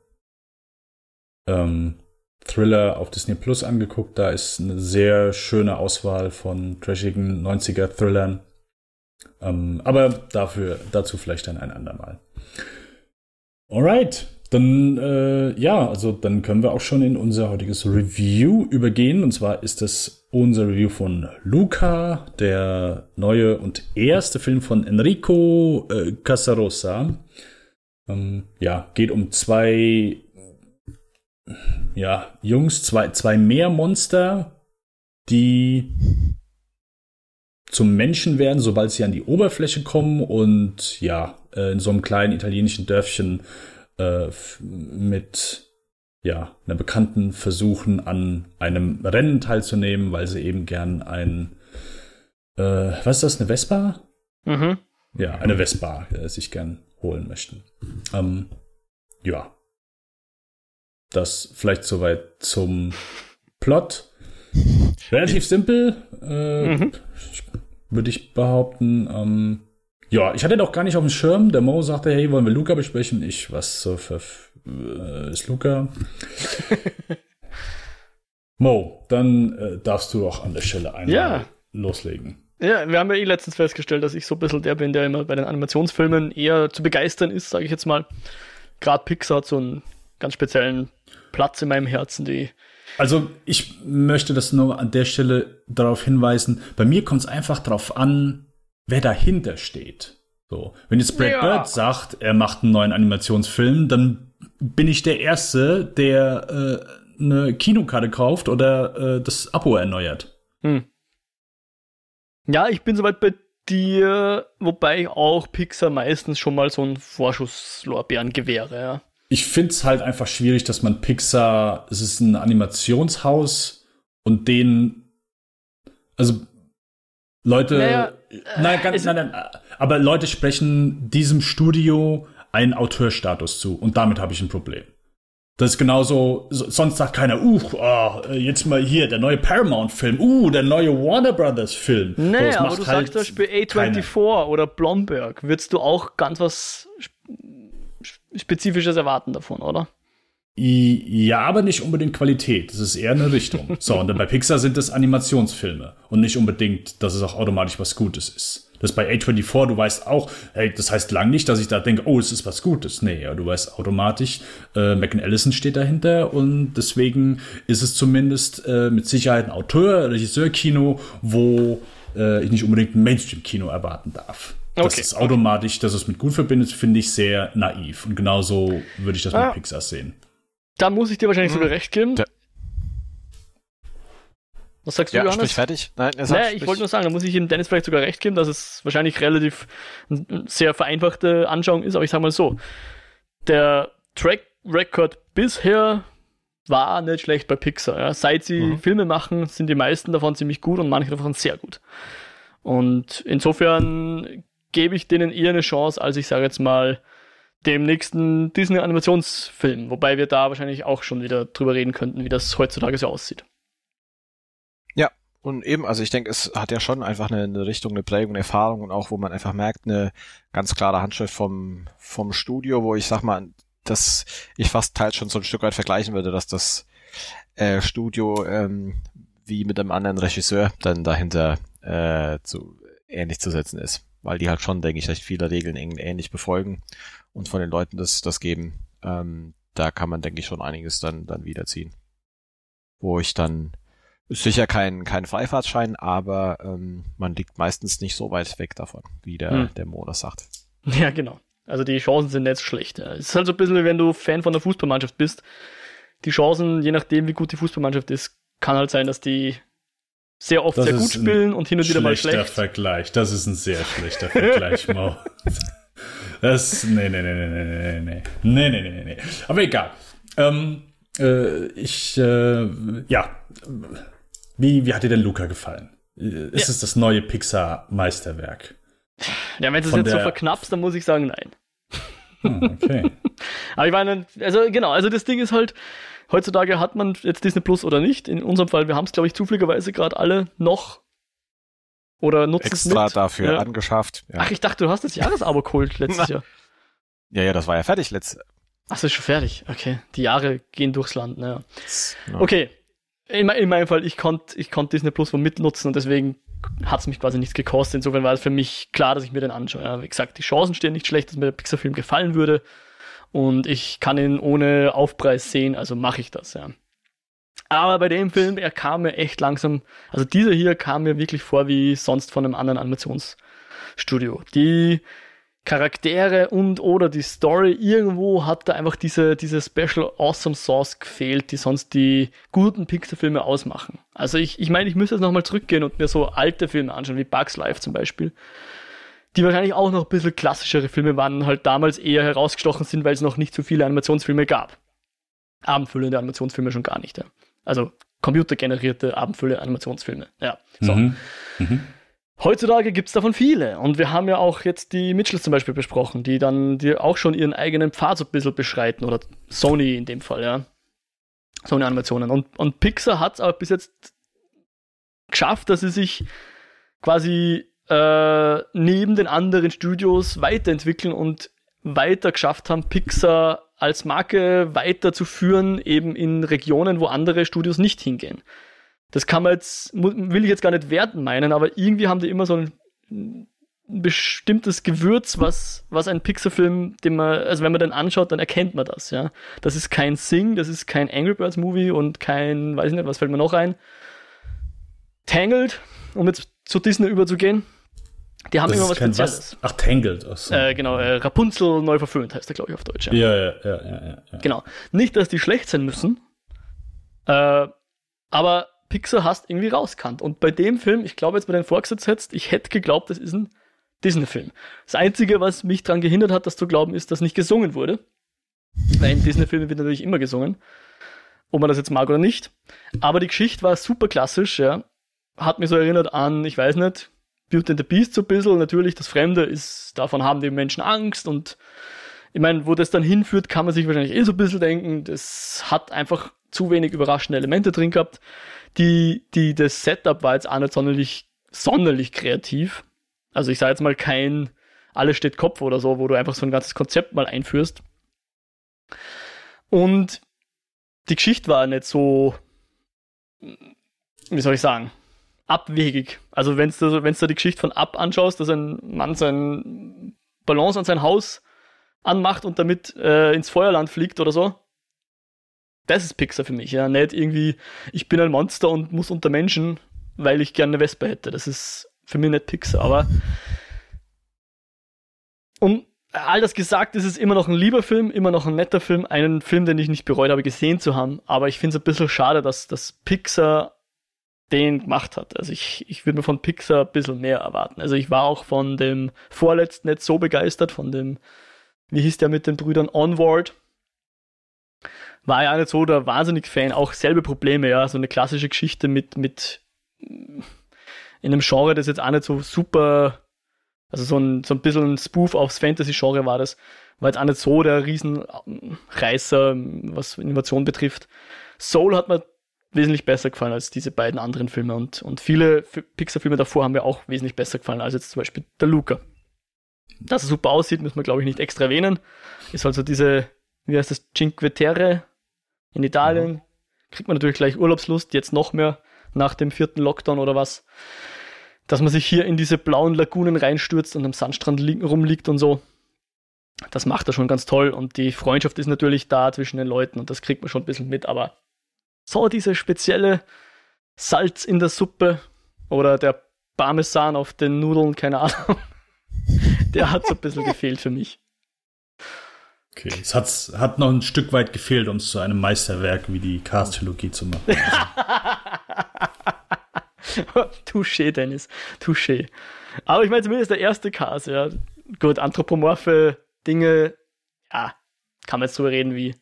ähm, Thriller auf Disney Plus angeguckt. Da ist eine sehr schöne Auswahl von trashigen 90er Thrillern. Ähm, aber dafür, dazu vielleicht dann ein andermal. Alright. Dann, äh, ja, also dann können wir auch schon in unser heutiges Review übergehen. Und zwar ist es unser Review von Luca, der neue und erste Film von Enrico äh, Casarosa. Ähm, ja, geht um zwei ja, Jungs, zwei, zwei Meermonster, die zum Menschen werden, sobald sie an die Oberfläche kommen und ja, äh, in so einem kleinen italienischen Dörfchen äh, mit ja, einer Bekannten versuchen, an einem Rennen teilzunehmen, weil sie eben gern ein äh, was ist das, eine Vespa? Mhm. Ja, eine Vespa äh, sich gern holen möchten. Ähm, ja. Das vielleicht soweit zum Plot. Relativ simpel, äh, Mhm. Würde ich behaupten. Ähm, ja, ich hatte doch gar nicht auf dem Schirm. Der Mo sagte, hey, wollen wir Luca besprechen? Ich, was so für äh, ist Luca? *laughs* Mo, dann äh, darfst du doch an der Stelle einmal Ja. loslegen. Ja, wir haben ja eh letztens festgestellt, dass ich so ein bisschen der bin, der immer bei den Animationsfilmen eher zu begeistern ist, sage ich jetzt mal. Gerade Pixar hat so einen ganz speziellen Platz in meinem Herzen, die. Also ich möchte das nur an der Stelle darauf hinweisen. Bei mir kommt es einfach darauf an, wer dahinter steht. So, wenn jetzt Brad Ja. Bird sagt, er macht einen neuen Animationsfilm, dann bin ich der Erste, der äh, eine Kinokarte kauft oder äh, das Abo erneuert. Hm. Ja, ich bin soweit bei dir, wobei auch Pixar meistens schon mal so ein Vorschusslorbeeren gewähre, ja. Ich finde es halt einfach schwierig, dass man Pixar, es ist ein Animationshaus und den, also Leute, Naja, nein, ganz, nein, nein, aber Leute sprechen diesem Studio einen Autorstatus zu und damit habe ich ein Problem. Das ist genauso, so- sonst sagt keiner, uh, ah, jetzt mal hier, der neue Paramount-Film, uh, der neue Warner Brothers-Film. So, Nee, das aber du halt sagst zum Beispiel keiner. A24 oder Blomberg, würdest du auch ganz was Spezifisches erwarten davon, oder? Ja, aber nicht unbedingt Qualität. Das ist eher eine Richtung. So, und dann bei Pixar sind es Animationsfilme und nicht unbedingt, dass es auch automatisch was Gutes ist. Das bei A24, du weißt auch, hey, das heißt lang nicht, dass ich da denke, oh, es ist was Gutes. Nee, ja, du weißt automatisch, äh, Megan Ellison steht dahinter und deswegen ist es zumindest äh, mit Sicherheit ein Autor, Regisseur-Kino, wo äh, ich nicht unbedingt ein Mainstream-Kino erwarten darf. Das Okay. ist automatisch, dass es mit gut verbindet, finde ich sehr naiv. Und genauso würde ich das Ah. mit Pixar sehen. Da muss ich dir wahrscheinlich Hm. sogar recht geben. Da- Was sagst du, Ja, Johannes? sprich fertig. Nein, er sagt, Naja, ich wollte nur sagen, da muss ich ihm Dennis vielleicht sogar recht geben, dass es wahrscheinlich relativ eine sehr vereinfachte Anschauung ist, aber ich sag mal so, der Track Record bisher war nicht schlecht bei Pixar. Ja. Seit sie Mhm. Filme machen, sind die meisten davon ziemlich gut und manche davon sehr gut. Und insofern gebe ich denen eher eine Chance, als ich sage jetzt mal dem nächsten Disney-Animationsfilm, wobei wir da wahrscheinlich auch schon wieder drüber reden könnten, wie das heutzutage so aussieht. Und eben, also ich denke, es hat ja schon einfach eine, eine Richtung, eine Prägung, eine Erfahrung und auch, wo man einfach merkt, eine ganz klare Handschrift vom, vom Studio, wo ich sag mal, dass ich fast teils schon so ein Stück weit vergleichen würde, dass das äh, Studio ähm, wie mit einem anderen Regisseur dann dahinter äh, zu ähnlich zu setzen ist. Weil die halt schon, denke ich, recht viele Regeln ähnlich befolgen und von den Leuten das, das geben. Ähm, da kann man, denke ich, schon einiges dann, dann wiederziehen. Wo ich dann Ist sicher kein, kein Freifahrtschein, aber ähm, man liegt meistens nicht so weit weg davon, wie der, hm. der Mo das sagt. *laughs* Ja, genau. Also die Chancen sind nicht schlecht. Es ist halt so ein bisschen, wenn du Fan von der Fußballmannschaft bist. Die Chancen, je nachdem, wie gut die Fußballmannschaft ist, kann halt sein, dass die sehr oft das sehr gut spielen und hin und wieder mal schlecht. Schlechter Vergleich. Das ist ein sehr schlechter Vergleich, *laughs* Mo. Das, nee, nee, nee, nee, nee, nee, nee, nee, nee, nee. Aber egal. Ähm, äh, ich, äh, ja. Wie, wie hat dir denn Luca gefallen? Ist ja. es das neue Pixar-Meisterwerk? Ja, wenn du es jetzt so verknappst, dann muss ich sagen, nein. Hm, okay. *laughs* Aber ich meine, also genau, also das Ding ist halt, heutzutage hat man jetzt Disney Plus oder nicht. In unserem Fall, wir haben es, glaube ich, zufälligerweise gerade alle noch oder nutzen es Extra dafür ja. angeschafft. Ja. Ach, ich dachte, du hast das Jahresabo geholt letztes *laughs* Jahr. Ja, ja, das war ja fertig letztes Ach, ist schon fertig. Okay. Die Jahre gehen durchs Land, naja. Ja. Okay. In, in, meinem Fall, ich konnte ich konnt Disney Plus mitnutzen und deswegen hat es mich quasi nichts gekostet. Insofern war es für mich klar, dass ich mir den anschaue. Ja, wie gesagt, die Chancen stehen nicht schlecht, dass mir der Pixar-Film gefallen würde. Und ich kann ihn ohne Aufpreis sehen, also mache ich das, ja. Aber bei dem Film, er kam mir echt langsam, also dieser hier kam mir wirklich vor wie sonst von einem anderen Animationsstudio. Die Charaktere und oder die Story, irgendwo hat da einfach diese, diese Special Awesome Sauce gefehlt, die sonst die guten Pixar-Filme ausmachen. Also ich, ich meine, ich müsste jetzt nochmal zurückgehen und mir so alte Filme anschauen, wie Bugs Life zum Beispiel, die wahrscheinlich auch noch ein bisschen klassischere Filme waren, halt damals eher herausgestochen sind, weil es noch nicht so viele Animationsfilme gab. Abendfüllende Animationsfilme schon gar nicht, ja. Also computergenerierte abendfüllende Animationsfilme, ja. So. Mhm. Mhm. Heutzutage gibt's davon viele. Und wir haben ja auch jetzt die Mitchells zum Beispiel besprochen, die dann die auch schon ihren eigenen Pfad so ein bisschen beschreiten. Oder Sony in dem Fall, ja. Sony Animationen. Und, und Pixar hat's aber bis jetzt geschafft, dass sie sich quasi äh, neben den anderen Studios weiterentwickeln und weiter geschafft haben, Pixar als Marke weiterzuführen, eben in Regionen, wo andere Studios nicht hingehen das kann man jetzt, will ich jetzt gar nicht werten meinen, aber irgendwie haben die immer so ein, bestimmtes Gewürz, was, was ein Pixar-Film, den man, also wenn man den anschaut, dann erkennt man das, ja. Das ist kein Sing, das ist kein Angry Birds Movie und kein, weiß ich nicht, was fällt mir noch ein? Tangled, um jetzt zu Disney überzugehen. Die haben das immer was Spezielles. Was? Ach, Tangled. Ach Äh, genau, äh, Rapunzel neu verföhnt heißt der, glaube ich, auf Deutsch. Ja. Ja, ja, ja, ja, ja, Genau. Nicht, dass die schlecht sein müssen, äh, aber Pixar hast irgendwie rauskannt. Und bei dem Film, ich glaube jetzt bei den Vorgesetzt ich hätte geglaubt, das ist ein Disney-Film. Das Einzige, was mich daran gehindert hat, das zu glauben, ist, dass nicht gesungen wurde. Weil in Disney-Filmen wird natürlich immer gesungen. Ob man das jetzt mag oder nicht. Aber die Geschichte war super klassisch, ja. Hat mich so erinnert an, ich weiß nicht, Beauty and the Beast so ein bisschen. Natürlich, das Fremde ist, davon haben die Menschen Angst und ich meine, wo das dann hinführt, kann man sich wahrscheinlich eh so ein bisschen denken. Das hat einfach zu wenig überraschende Elemente drin gehabt. Die, die, das Setup war jetzt auch nicht sonderlich, sonderlich kreativ. Also ich sage jetzt mal kein Alles steht Kopf oder so, wo du einfach so ein ganzes Konzept mal einführst. Und die Geschichte war nicht so, wie soll ich sagen, abwegig. Also wenn du wenn's da die Geschichte von Ab anschaust, dass ein Mann sein Balance an sein Haus anmacht und damit äh, ins Feuerland fliegt oder so, das ist Pixar für mich, ja. Nicht irgendwie, ich bin ein Monster und muss unter Menschen, weil ich gerne eine Wespe hätte. Das ist für mich nicht Pixar, aber um all das gesagt, ist es immer noch ein lieber Film, immer noch ein netter Film, einen Film, den ich nicht bereut habe, gesehen zu haben. Aber ich finde es ein bisschen schade, dass das Pixar den gemacht hat. Also ich, ich würde mir von Pixar ein bisschen mehr erwarten. Also ich war auch von dem vorletzten nicht so begeistert, von dem, wie hieß der mit den Brüdern Onward, war ja nicht so der wahnsinnig Fan, auch selbe Probleme, ja, so eine klassische Geschichte mit, mit in einem Genre, das jetzt auch nicht so super, also so ein, so ein bisschen ein Spoof aufs Fantasy-Genre war das, war jetzt auch nicht so der Riesenreißer, was Innovation betrifft. Soul hat mir wesentlich besser gefallen als diese beiden anderen Filme und, und viele Pixar-Filme davor haben mir auch wesentlich besser gefallen als jetzt zum Beispiel der Luca. Dass er super aussieht, muss man glaube ich nicht extra erwähnen. Ist also diese, wie heißt das, Cinque Terre in Italien mhm. kriegt man natürlich gleich Urlaubslust, jetzt noch mehr nach dem vierten Lockdown oder was. Dass man sich hier in diese blauen Lagunen reinstürzt und am Sandstrand li rumliegt und so. Das macht er schon ganz toll und die Freundschaft ist natürlich da zwischen den Leuten und das kriegt man schon ein bisschen mit, aber so diese spezielle Salz in der Suppe oder der Parmesan auf den Nudeln, keine Ahnung. *laughs* Der hat so ein bisschen gefehlt für mich. Okay, es hat's, hat noch ein Stück weit gefehlt, um es zu einem Meisterwerk wie die Cast-Trilogie zu machen. *laughs* Touché, Dennis. Touché. Aber ich meine, zumindest der erste Cast, ja. Gut, anthropomorphe Dinge, ja, kann man jetzt drüber reden, wie,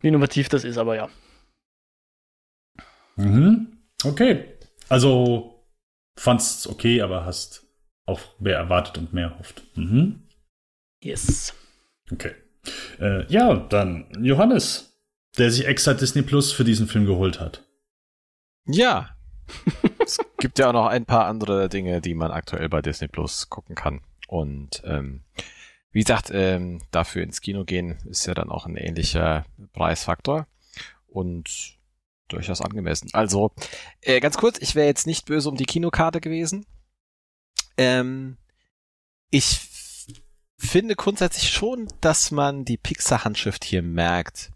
wie innovativ das ist, aber ja. Mhm. Okay. Also fand's okay, aber hast auch mehr erwartet und mehr erhofft. Mhm. Yes. Okay. Äh, ja, dann Johannes, der sich extra Disney Plus für diesen Film geholt hat. Ja. *laughs* es gibt ja auch noch ein paar andere Dinge, die man aktuell bei Disney Plus gucken kann. Und ähm, wie gesagt, ähm, dafür ins Kino gehen ist ja dann auch ein ähnlicher Preisfaktor und durchaus angemessen. Also, äh, ganz kurz, ich wäre jetzt nicht böse um die Kinokarte gewesen. Ähm, ich finde grundsätzlich schon, dass man die Pixar-Handschrift hier merkt.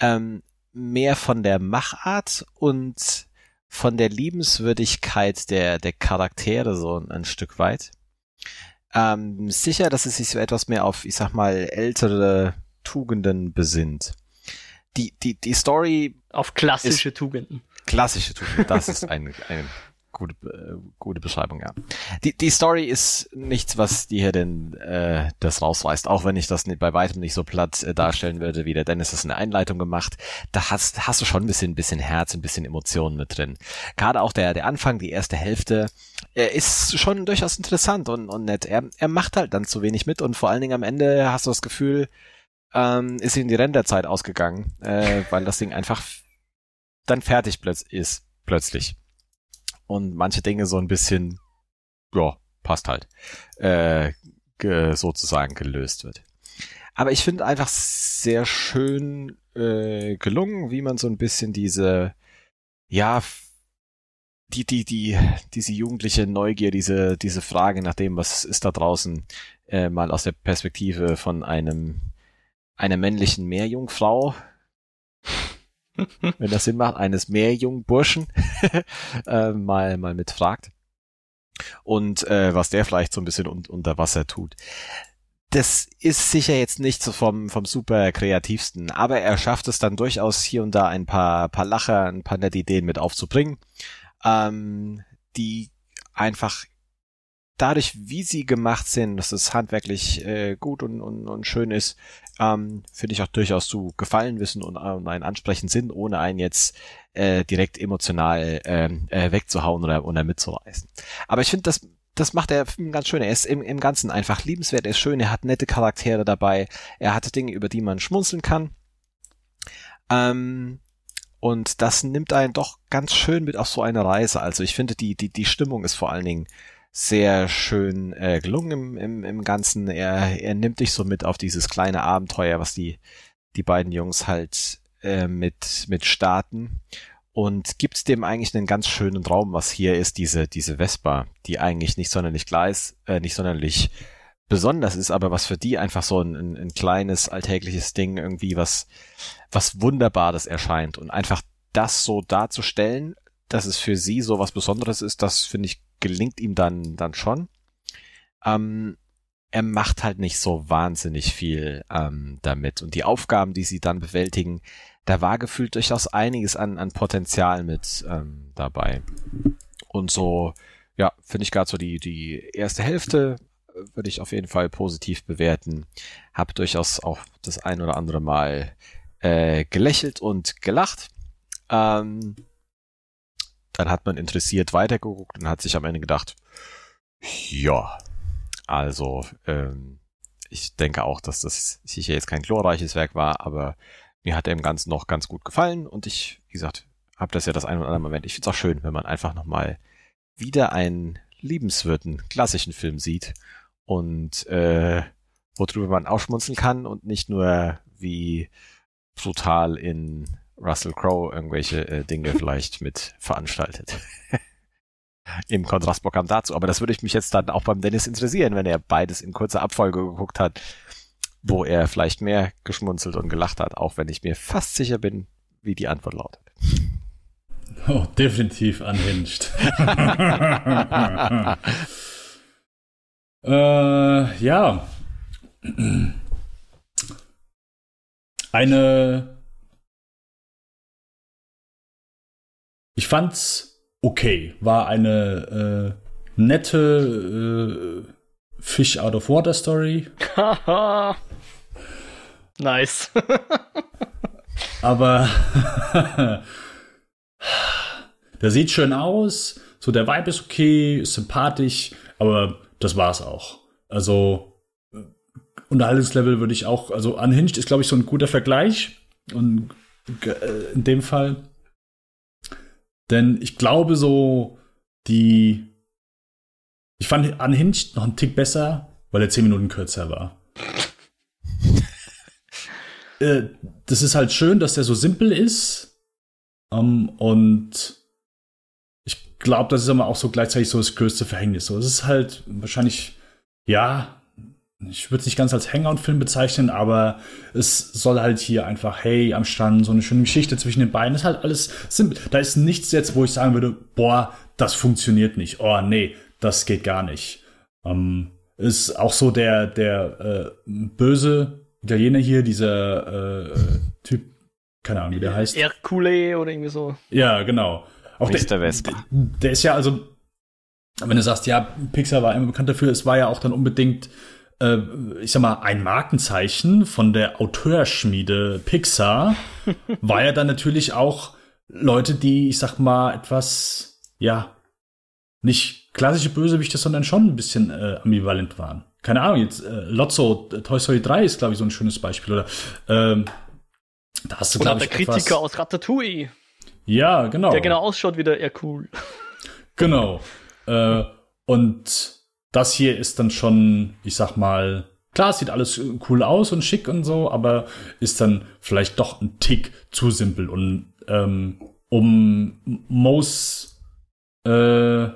Ähm, mehr von der Machart und von der Liebenswürdigkeit der, der Charaktere so ein, Stück weit. Ähm, sicher, dass es sich so etwas mehr auf, ich sag mal, ältere Tugenden besinnt. Die, die, die Story. Auf klassische Tugenden. Klassische Tugenden, das ist *laughs* ein, ein gute, äh, gute Beschreibung, ja. Die, die Story ist nichts, was dir hier denn äh, das rausreißt, auch wenn ich das nicht, bei weitem nicht so platt äh, darstellen würde, wie der Dennis das in der Einleitung gemacht. Da hast, hast du schon ein bisschen, ein bisschen Herz, ein bisschen Emotionen mit drin. Gerade auch der, der Anfang, die erste Hälfte, äh, ist schon durchaus interessant und, und nett. Er, er macht halt dann zu wenig mit und vor allen Dingen am Ende hast du das Gefühl, ähm, ist ihm die Renderzeit ausgegangen, äh, weil das Ding einfach dann fertig plötz ist, plötzlich und manche Dinge so ein bisschen, ja, passt halt, äh, ge sozusagen gelöst wird. Aber ich finde einfach sehr schön äh, gelungen, wie man so ein bisschen diese, ja, die, die, die, diese jugendliche Neugier, diese, diese Frage nach dem, was ist da draußen, äh, mal aus der Perspektive von einem, einer männlichen Meerjungfrau *laughs* wenn das Sinn macht, eines Meerjungburschen *laughs* äh, mal, mal mitfragt. Und äh, was der vielleicht so ein bisschen un unter Wasser tut. Das ist sicher jetzt nicht so vom, vom super kreativsten, aber er schafft es dann durchaus hier und da ein paar, paar Lacher, ein paar nette Ideen mit aufzubringen, ähm, die einfach dadurch, wie sie gemacht sind, dass es handwerklich äh, gut und, und, und schön ist, ähm, finde ich auch durchaus zu gefallen wissen und, und einen ansprechend sind, ohne einen jetzt äh, direkt emotional ähm, äh, wegzuhauen oder, oder mitzureißen. Aber ich finde, das, das macht er ganz schön. Er ist im, im Ganzen einfach liebenswert, er ist schön, er hat nette Charaktere dabei, er hat Dinge, über die man schmunzeln kann. Ähm, und das nimmt einen doch ganz schön mit auf so eine Reise. Also ich finde, die, die, die Stimmung ist vor allen Dingen sehr schön äh, gelungen im, im, im Ganzen. Er, er nimmt dich so mit auf dieses kleine Abenteuer, was die, die beiden Jungs halt äh, mit, mit starten und gibt dem eigentlich einen ganz schönen Raum, was hier ist, diese, diese Vespa, die eigentlich nicht sonderlich gleis, äh, nicht sonderlich besonders ist, aber was für die einfach so ein, ein, ein kleines alltägliches Ding irgendwie was, was Wunderbares erscheint und einfach das so darzustellen, dass es für sie so was Besonderes ist, das finde ich gelingt ihm dann, dann schon. Ähm, er macht halt nicht so wahnsinnig viel ähm, damit. Und die Aufgaben, die sie dann bewältigen, da war gefühlt durchaus einiges an, an Potenzial mit ähm, dabei. Und so, ja, finde ich gerade so die, die erste Hälfte äh, würde ich auf jeden Fall positiv bewerten. Hab durchaus auch das ein oder andere Mal äh, gelächelt und gelacht. Ähm, dann hat man interessiert weitergeguckt und hat sich am Ende gedacht, ja, also ähm, ich denke auch, dass das sicher jetzt kein glorreiches Werk war, aber mir hat er im Ganzen noch ganz gut gefallen und ich, wie gesagt, habe das ja das ein oder andere Moment. Ich finde es auch schön, wenn man einfach nochmal wieder einen liebenswerten klassischen Film sieht und äh, worüber man ausschmunzeln kann und nicht nur wie brutal in Russell Crowe irgendwelche äh, Dinge vielleicht mit veranstaltet. *laughs* Im Kontrastprogramm dazu. Aber das würde ich mich jetzt dann auch beim Dennis interessieren, wenn er beides in kurzer Abfolge geguckt hat, wo er vielleicht mehr geschmunzelt und gelacht hat, auch wenn ich mir fast sicher bin, wie die Antwort lautet. *laughs* Oh, definitiv unhinged. *laughs* äh, ja. *clears throat* Eine. Ich fand's okay. War eine äh, nette äh, Fish out of Water Story. *laughs* nice. *laughs* Aber *laughs* der sieht schön aus, so der Vibe ist okay, ist sympathisch, aber das war's auch. Also Unterhaltungslevel würde ich auch, also Unhinged ist, glaube ich, so ein guter Vergleich. Und äh, in dem Fall. Denn ich glaube so, die. Ich fand Unhinged noch einen Tick besser, weil er 10 Minuten kürzer war. *laughs* äh, das ist halt schön, dass der so simpel ist. Um, und ich glaube, das ist aber auch so gleichzeitig so das größte Verhängnis. So, es ist halt wahrscheinlich, ja, ich würde es nicht ganz als Hangout-Film bezeichnen, aber es soll halt hier einfach, hey, am Strand, so eine schöne Geschichte zwischen den beiden. Das ist halt alles simpel. Da ist nichts jetzt, wo ich sagen würde, boah, das funktioniert nicht. Oh, nee, das geht gar nicht. Ähm, ist auch so der, der äh, böse Italiener hier, dieser äh, Typ, keine Ahnung, wie der heißt. Hercule oder irgendwie so. Ja, genau. Auch der, der, der ist ja also, wenn du sagst, ja, Pixar war immer bekannt dafür, es war ja auch dann unbedingt äh, ich sag mal, ein Markenzeichen von der Auteurschmiede Pixar *laughs* war ja dann natürlich auch Leute, die, ich sag mal, etwas, ja, nicht klassische Bösewichte, sondern schon ein bisschen äh, ambivalent waren. Keine Ahnung, jetzt äh, Lotso, äh, Toy Story 3 ist, glaube ich, so ein schönes Beispiel. Oder ähm, da hast du, glaube ich, der Kritiker etwas, aus Ratatouille. Ja, genau. Der genau ausschaut wie der cool. Genau. äh, und das hier ist dann schon, ich sag mal, klar, es sieht alles cool aus und schick und so, aber ist dann vielleicht doch ein Tick zu simpel. Und ähm, um Mo's äh,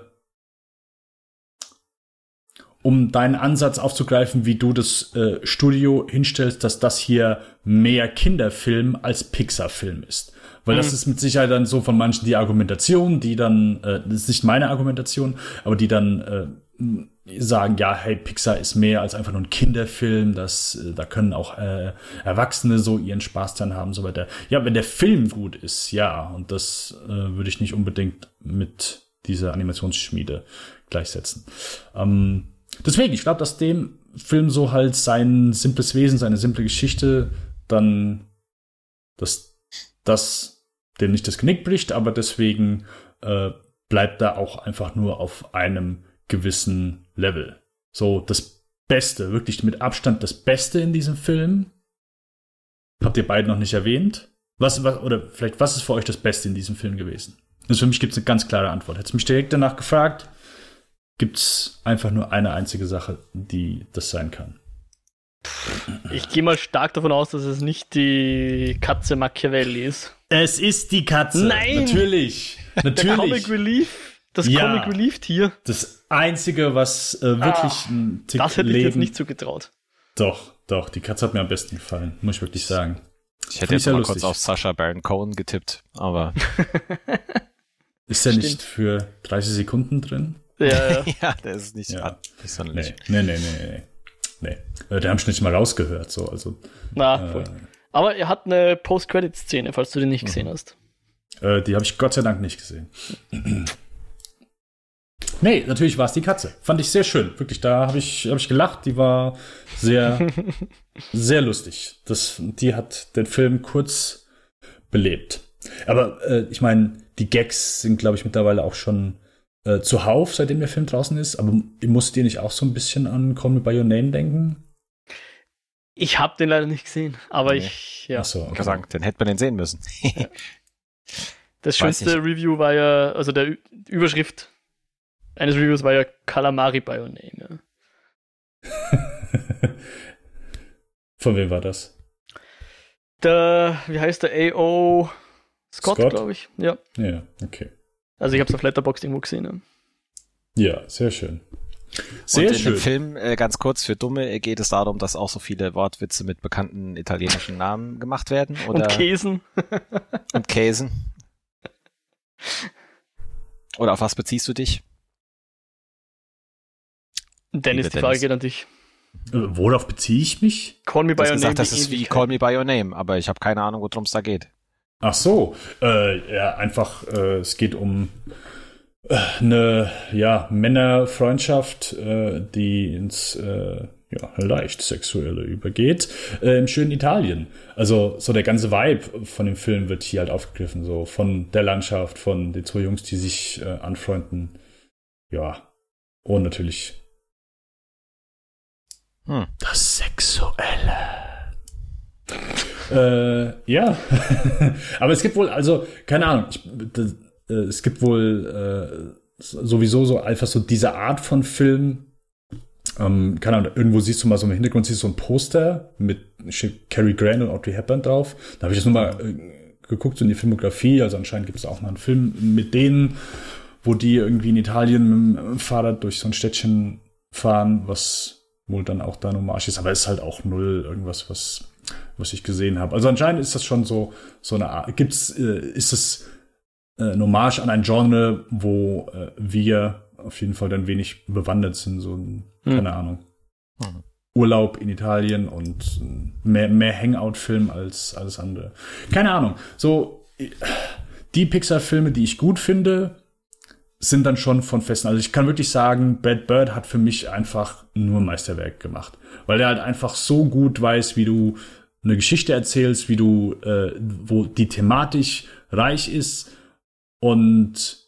um deinen Ansatz aufzugreifen, wie du das äh, Studio hinstellst, dass das hier mehr Kinderfilm als Pixar-Film ist. Weil mhm. das ist mit Sicherheit dann so von manchen die Argumentation, die dann, äh, das ist nicht meine Argumentation, aber die dann äh, sagen, ja, hey, Pixar ist mehr als einfach nur ein Kinderfilm, das, äh, da können auch äh, Erwachsene so ihren Spaß dran haben, so weiter. Ja, wenn der Film gut ist, ja, und das äh, würde ich nicht unbedingt mit dieser Animationsschmiede gleichsetzen. Ähm, deswegen, ich glaube, dass dem Film so halt sein simples Wesen, seine simple Geschichte dann, dass das dem nicht das Genick bricht, aber deswegen äh, bleibt da auch einfach nur auf einem gewissen Level. So das Beste, wirklich mit Abstand das Beste in diesem Film. Habt ihr beide noch nicht erwähnt? Was, was, oder vielleicht, was ist für euch das Beste in diesem Film gewesen? Also für mich gibt es eine ganz klare Antwort. Hättest mich direkt danach gefragt, gibt es einfach nur eine einzige Sache, die das sein kann. Ich gehe mal stark davon aus, dass es nicht die Katze Machiavelli ist. Es ist die Katze. Nein! Natürlich. *laughs* Natürlich. Der Comic Relief das ja, Comic Relief Tier. Das einzige, was äh, wirklich ah, ein Tick Das hätte ich Leben. jetzt nicht zugetraut. Doch, doch, die Katze hat mir am besten gefallen, muss ich wirklich sagen. Ich hätte jetzt mal lustig. kurz auf Sascha Baron Cohen getippt, aber. *laughs* ist der nicht für 30 Sekunden drin? Ja, ja. *laughs* ja der ist nicht ja. sonderlich. Nee, nee, nee, nee. nee. nee. Der haben schon nicht mal rausgehört, so, also. Na, äh, Aber er hat eine Post-Credit-Szene, falls du die nicht gesehen mhm. hast. Äh, die habe ich Gott sei Dank nicht gesehen. Nee, natürlich war es die Katze. Fand ich sehr schön. Wirklich, da habe ich, hab ich gelacht. Die war sehr, *laughs* sehr lustig. Das, die hat den Film kurz belebt. Aber äh, ich meine, die Gags sind, glaube ich, mittlerweile auch schon äh, zuhauf, seitdem der Film draußen ist. Aber musst ihr nicht auch so ein bisschen an Call Me By Your Name denken? Ich habe den leider nicht gesehen, aber nee. ich, ja. Ach so, okay. sagen, den hätte man den sehen müssen. *laughs* Das schönste Review war ja, also der Überschrift eines Reviews war ja Calamari by your name. Ja. *laughs* Von wem war das? Der, wie heißt der? A.O. Scott, Scott? glaube ich. Ja. Ja, okay. Also ich habe es auf Letterboxd irgendwo gesehen. Ja. ja, sehr schön. Sehr und in schön. dem Film, äh, ganz kurz für Dumme, geht es darum, dass auch so viele Wortwitze mit bekannten italienischen Namen gemacht werden. Oder und Käsen. und Käsen. Oder auf was beziehst du dich? Dennis, die Frage geht an dich. Äh, worauf beziehe ich mich? Call me by your name. Das ist wie Call me by your name, aber ich habe keine Ahnung, worum es da geht. Ach so, äh, ja, einfach, äh, es geht um äh, eine ja, Männerfreundschaft, äh, die ins äh, ja, leicht sexuelle übergeht, äh, im schönen Italien. Also so der ganze Vibe von dem Film wird hier halt aufgegriffen, so von der Landschaft, von den zwei Jungs, die sich äh, anfreunden. Ja, und natürlich hm. das Sexuelle. äh, ja, *laughs* aber es gibt wohl, also, keine Ahnung, ich, das, äh, es gibt wohl äh, sowieso so einfach so diese Art von Film. Ähm, keine Ahnung, irgendwo siehst du mal so im Hintergrund siehst du so ein Poster mit Cary Grant und Audrey Hepburn drauf. Da habe ich jetzt nur mal äh, geguckt so in die Filmografie. Also anscheinend gibt es auch mal einen Film mit denen, wo die irgendwie in Italien mit dem Fahrrad durch so ein Städtchen fahren, was wohl dann auch da ein Hommage ist, aber es ist halt auch null irgendwas, was, was ich gesehen habe. Also anscheinend ist das schon so, so eine Art, gibt's, äh, ist es äh, ein Hommage an ein Genre, wo äh, wir auf jeden Fall dann wenig bewandert sind, so ein, hm. keine Ahnung. Hm. Urlaub in Italien und mehr, mehr Hangout-Film als alles andere. Keine Ahnung. So, die Pixar-Filme, die ich gut finde, sind dann schon von festen. Also ich kann wirklich sagen, Brad Bird hat für mich einfach nur Meisterwerk gemacht, weil er halt einfach so gut weiß, wie du eine Geschichte erzählst, wie du, äh, wo die thematisch reich ist und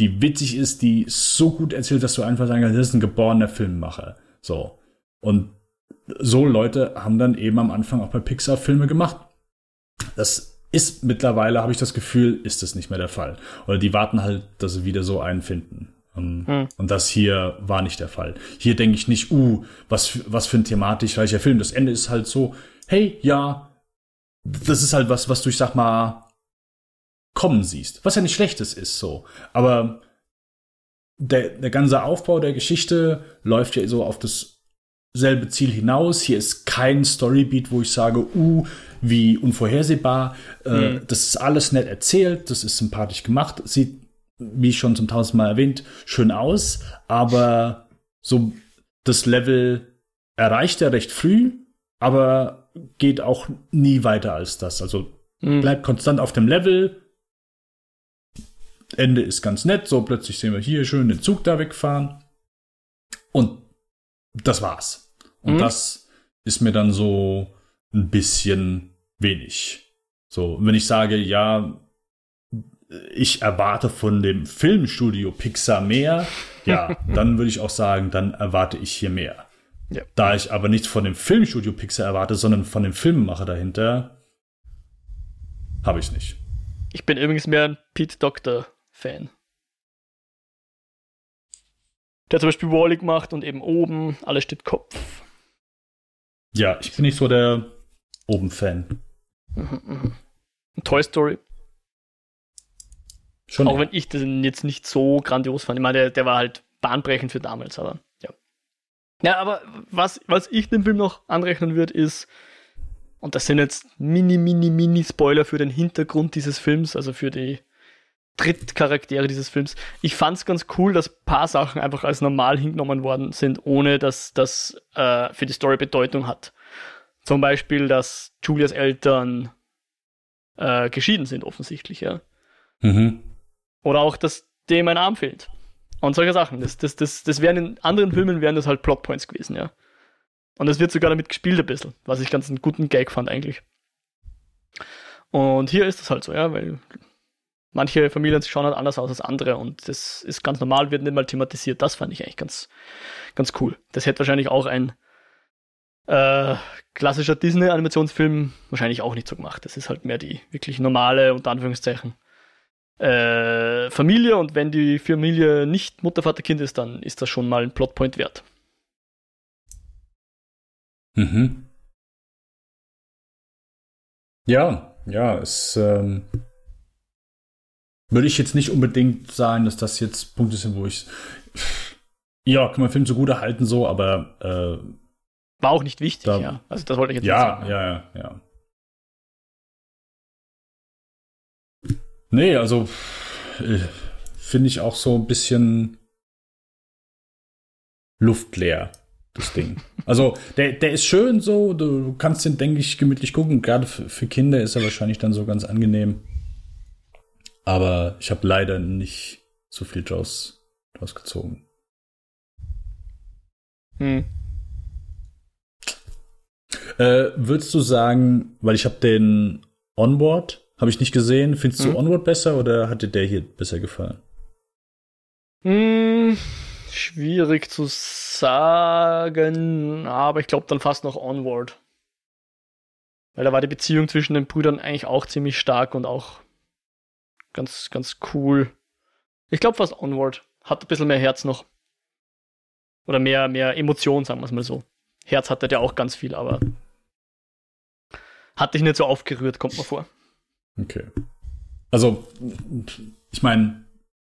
die witzig ist, die so gut erzählt, dass du einfach sagen kannst, das ist ein geborener Filmemacher. So. Und so Leute haben dann eben am Anfang auch bei Pixar Filme gemacht. Das ist mittlerweile, habe ich das Gefühl, ist das nicht mehr der Fall. Oder die warten halt, dass sie wieder so einen finden. Um, hm. Und das hier war nicht der Fall. Hier denke ich nicht, uh, was, was für ein thematisch reicher Film. Das Ende ist halt so, hey, ja, das ist halt was, was du, ich sag mal, kommen siehst. Was ja nicht schlechtes ist, so. Aber der, der ganze Aufbau der Geschichte läuft ja so auf dasselbe Ziel hinaus. Hier ist kein Storybeat, wo ich sage, uh, wie unvorhersehbar. Äh, mhm. Das ist alles nett erzählt, das ist sympathisch gemacht, sieht, wie schon zum tausendmal erwähnt, schön aus, aber so das Level erreicht er recht früh, aber geht auch nie weiter als das. Also mhm. bleibt konstant auf dem Level. Ende ist ganz nett, so plötzlich sehen wir hier schön den Zug da wegfahren. Und das war's. Und mhm. das ist mir dann so ein bisschen wenig. So, wenn ich sage, ja, ich erwarte von dem Filmstudio Pixar mehr, ja, *laughs* dann würde ich auch sagen, dann erwarte ich hier mehr. Ja. Da ich aber nicht von dem Filmstudio Pixar erwarte, sondern von dem Filmemacher dahinter, habe ich nicht. Ich bin übrigens mehr ein Pete Doctor Fan. Der zum Beispiel Wally gemacht und eben oben, alles steht Kopf. Ja, ich bin nicht so der Oben-Fan. Mhm, mhm. Toy Story. Schon Auch ja. wenn ich den jetzt nicht so grandios fand. Ich meine, der, der war halt bahnbrechend für damals, aber ja. Ja, aber was, was ich dem Film noch anrechnen würde, ist, und das sind jetzt mini, mini, mini Spoiler für den Hintergrund dieses Films, also für die Drittcharaktere dieses Films. Ich fand es ganz cool, dass ein paar Sachen einfach als normal hingenommen worden sind, ohne dass das äh, für die Story Bedeutung hat. Zum Beispiel, dass Julias Eltern äh, geschieden sind, offensichtlich, ja. Mhm. Oder auch, dass dem ein Arm fehlt. Und solche Sachen. Das, das, das, das wären in anderen Filmen wären das halt Plotpoints gewesen, ja. Und es wird sogar damit gespielt ein bisschen, was ich ganz einen guten Gag fand eigentlich. Und hier ist das halt so, ja, weil manche Familien schauen halt anders aus als andere und das ist ganz normal, wird nicht mal thematisiert. Das fand ich eigentlich ganz, ganz cool. Das hätte wahrscheinlich auch ein äh, klassischer Disney-Animationsfilm wahrscheinlich auch nicht so gemacht. Das ist halt mehr die wirklich normale, unter Anführungszeichen, äh, Familie. Und wenn die Familie nicht Mutter, Vater, Kind ist, dann ist das schon mal ein Plotpoint wert. Mhm. Ja, ja, es ähm, würde ich jetzt nicht unbedingt sagen, dass das jetzt Punkte sind, wo ich ja, kann man Film so gut erhalten, so, aber äh, war auch nicht wichtig, da, ja. Also das wollte ich jetzt ja, nicht sagen. Ja, ja, ja. Nee, also äh, finde ich auch so ein bisschen luftleer, das Ding. *laughs* Also, der, der ist schön so, du kannst den, denke ich, gemütlich gucken. Gerade für, für Kinder ist er wahrscheinlich dann so ganz angenehm. Aber ich habe leider nicht so viel draus, draus gezogen. Hm. Äh, würdest du sagen, weil ich habe den Onboard, habe ich nicht gesehen, findest hm. du Onward besser oder hat dir der hier besser gefallen? Hm, schwierig zu sagen, aber ich glaube dann fast noch Onward. Weil da war die Beziehung zwischen den Brüdern eigentlich auch ziemlich stark und auch ganz, ganz cool. Ich glaube fast Onward. Hat ein bisschen mehr Herz noch. Oder mehr, mehr Emotion, sagen wir es mal so. Herz hatte der auch ganz viel, aber hat dich nicht so aufgerührt, kommt mir vor. Okay. Also, ich meine,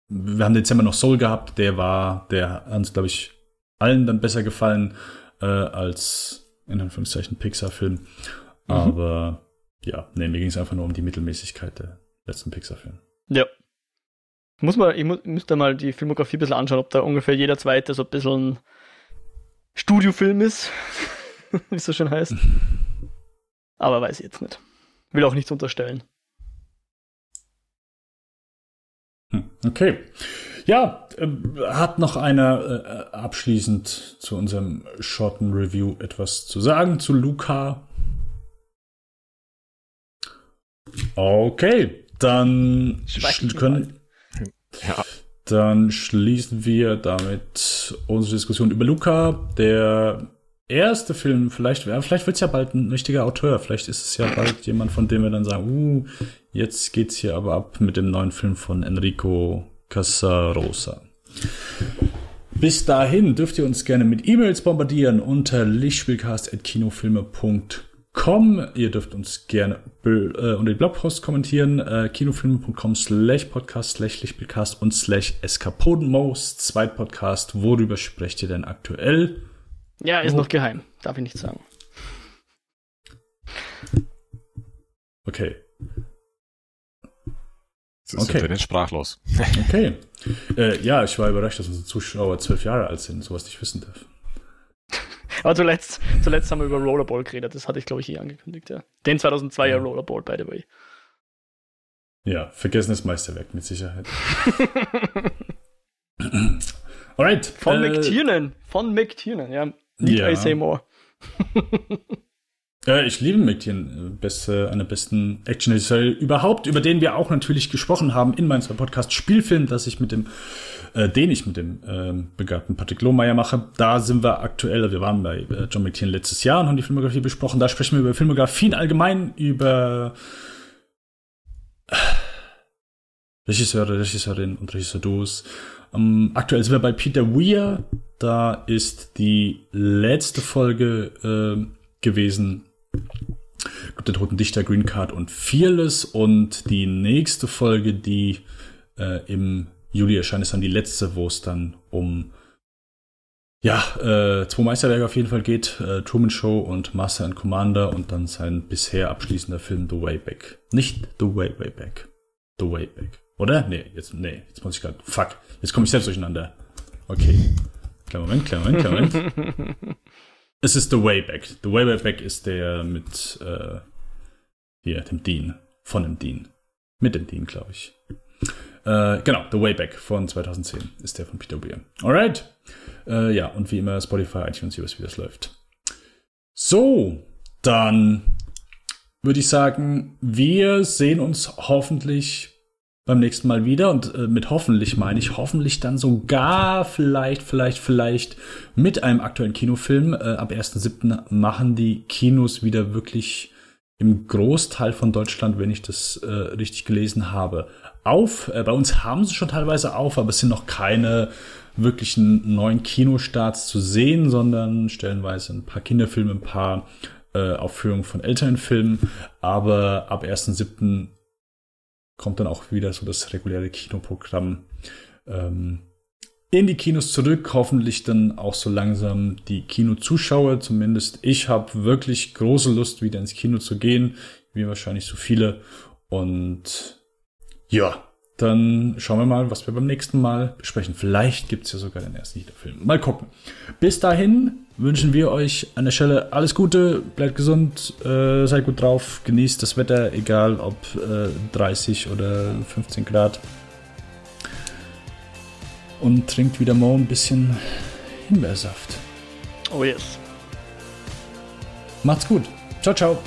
wir haben Dezember noch Soul gehabt, der war, der hat uns, glaube ich, allen dann besser gefallen äh, als in Anführungszeichen Pixar-Film. Mhm. Aber ja, nee, mir ging es einfach nur um die Mittelmäßigkeit der letzten Pixar-Filme. Ja. Muss man, ich muss, müsste mal die Filmografie ein bisschen anschauen, ob da ungefähr jeder zweite so ein bisschen ein Studiofilm ist, *laughs* wie es so schön heißt. *laughs* Aber weiß ich jetzt nicht. Will auch nichts unterstellen. Hm, okay. Ja, äh, hat noch einer äh, abschließend zu unserem Shorten Review etwas zu sagen zu Luca? Okay, dann können, ja. dann schließen wir damit unsere Diskussion über Luca, der erste Film, vielleicht, vielleicht wird es ja bald ein richtiger Autor, vielleicht ist es ja bald jemand, von dem wir dann sagen, uh, jetzt geht's hier aber ab mit dem neuen Film von Enrico Casarosa. Bis dahin dürft ihr uns gerne mit E-Mails bombardieren unter lichtspielcast.kinofilme.com. Ihr dürft uns gerne äh, unter die Blogpost kommentieren, äh, kinofilme.com slash podcast slash Lichtspielcast und slash eskapodenmost, zweit Podcast. Worüber sprecht ihr denn aktuell? Ja, ist oh. noch geheim. Darf ich nicht sagen. Okay. Jetzt okay. sind wir sprachlos. *laughs* okay. Äh, ja, ich war überrascht, dass unsere Zuschauer zwölf Jahre alt sind, sowas nicht wissen darf. *laughs* Aber zuletzt, zuletzt haben wir über Rollerball geredet, das hatte ich, glaube ich, eh angekündigt, ja. Den 2002er ja. Rollerball, by the way. Ja, vergessenes Meisterwerk, mit Sicherheit. *laughs* Alright. Von äh, McTiernan. Von McTiernan, ja. Need ja. I say more? ja, ich liebe McTiernan. Beste, eine besten action überhaupt, über den wir auch natürlich gesprochen haben in meinem Podcast Spielfilm, das ich mit dem, äh, den ich mit dem äh, begabten Patrick Lohmeier mache. Da sind wir aktuell, wir waren bei äh, John McTiernan letztes Jahr und haben die Filmografie besprochen. Da sprechen wir über Filmografien allgemein, über Regisseure, Regisseurinnen und Regisseurs ähm, aktuell sind wir bei Peter Weir. Da ist die letzte Folge äh, gewesen. Der Toten Dichter, Green Card und Fearless. Und die nächste Folge, die äh, im Juli erscheint, ist dann die letzte, wo es dann um ja, äh, zwei Meisterwerke auf jeden Fall geht. Äh, Truman Show und Master and Commander und dann sein bisher abschließender Film The Way Back. Nicht The Way, Way Back. The Way Back. Oder? Nee, jetzt, nee, jetzt muss ich gerade. Fuck. Jetzt komme ich selbst durcheinander. Okay. Kleiner Moment, kleiner Moment, kleiner Moment. *laughs* es ist The Way Back. The Way Back ist der mit äh, hier, dem Dean. Von dem Dean. Mit dem Dean, glaube ich. Äh, genau, The Way Back von 2010 ist der von Peter Weir. Alright. Äh, ja, und wie immer Spotify, iTunes, wie das läuft. So, dann würde ich sagen, wir sehen uns hoffentlich beim nächsten Mal wieder und äh, mit hoffentlich meine ich hoffentlich dann sogar vielleicht, vielleicht, vielleicht mit einem aktuellen Kinofilm. Äh, ab 1.7. machen die Kinos wieder wirklich im Großteil von Deutschland, wenn ich das äh, richtig gelesen habe, auf. Äh, bei uns haben sie schon teilweise auf, aber es sind noch keine wirklichen neuen Kinostarts zu sehen, sondern stellenweise ein paar Kinderfilme, ein paar äh, Aufführungen von älteren Filmen. Aber ab 1.7 kommt dann auch wieder so das reguläre Kinoprogramm ähm, in die Kinos zurück. Hoffentlich dann auch so langsam die Kinozuschauer. Zumindest ich habe wirklich große Lust, wieder ins Kino zu gehen, wie wahrscheinlich so viele. Und ja, dann schauen wir mal, was wir beim nächsten Mal besprechen. Vielleicht gibt es ja sogar den ersten Hitler-Film. Mal gucken. Bis dahin wünschen wir euch an der Stelle alles Gute, bleibt gesund, äh, seid gut drauf, genießt das Wetter, egal ob äh, 30 oder 15 Grad. Und trinkt wieder morgen ein bisschen Himbeersaft. Oh yes. Macht's gut. Ciao, ciao.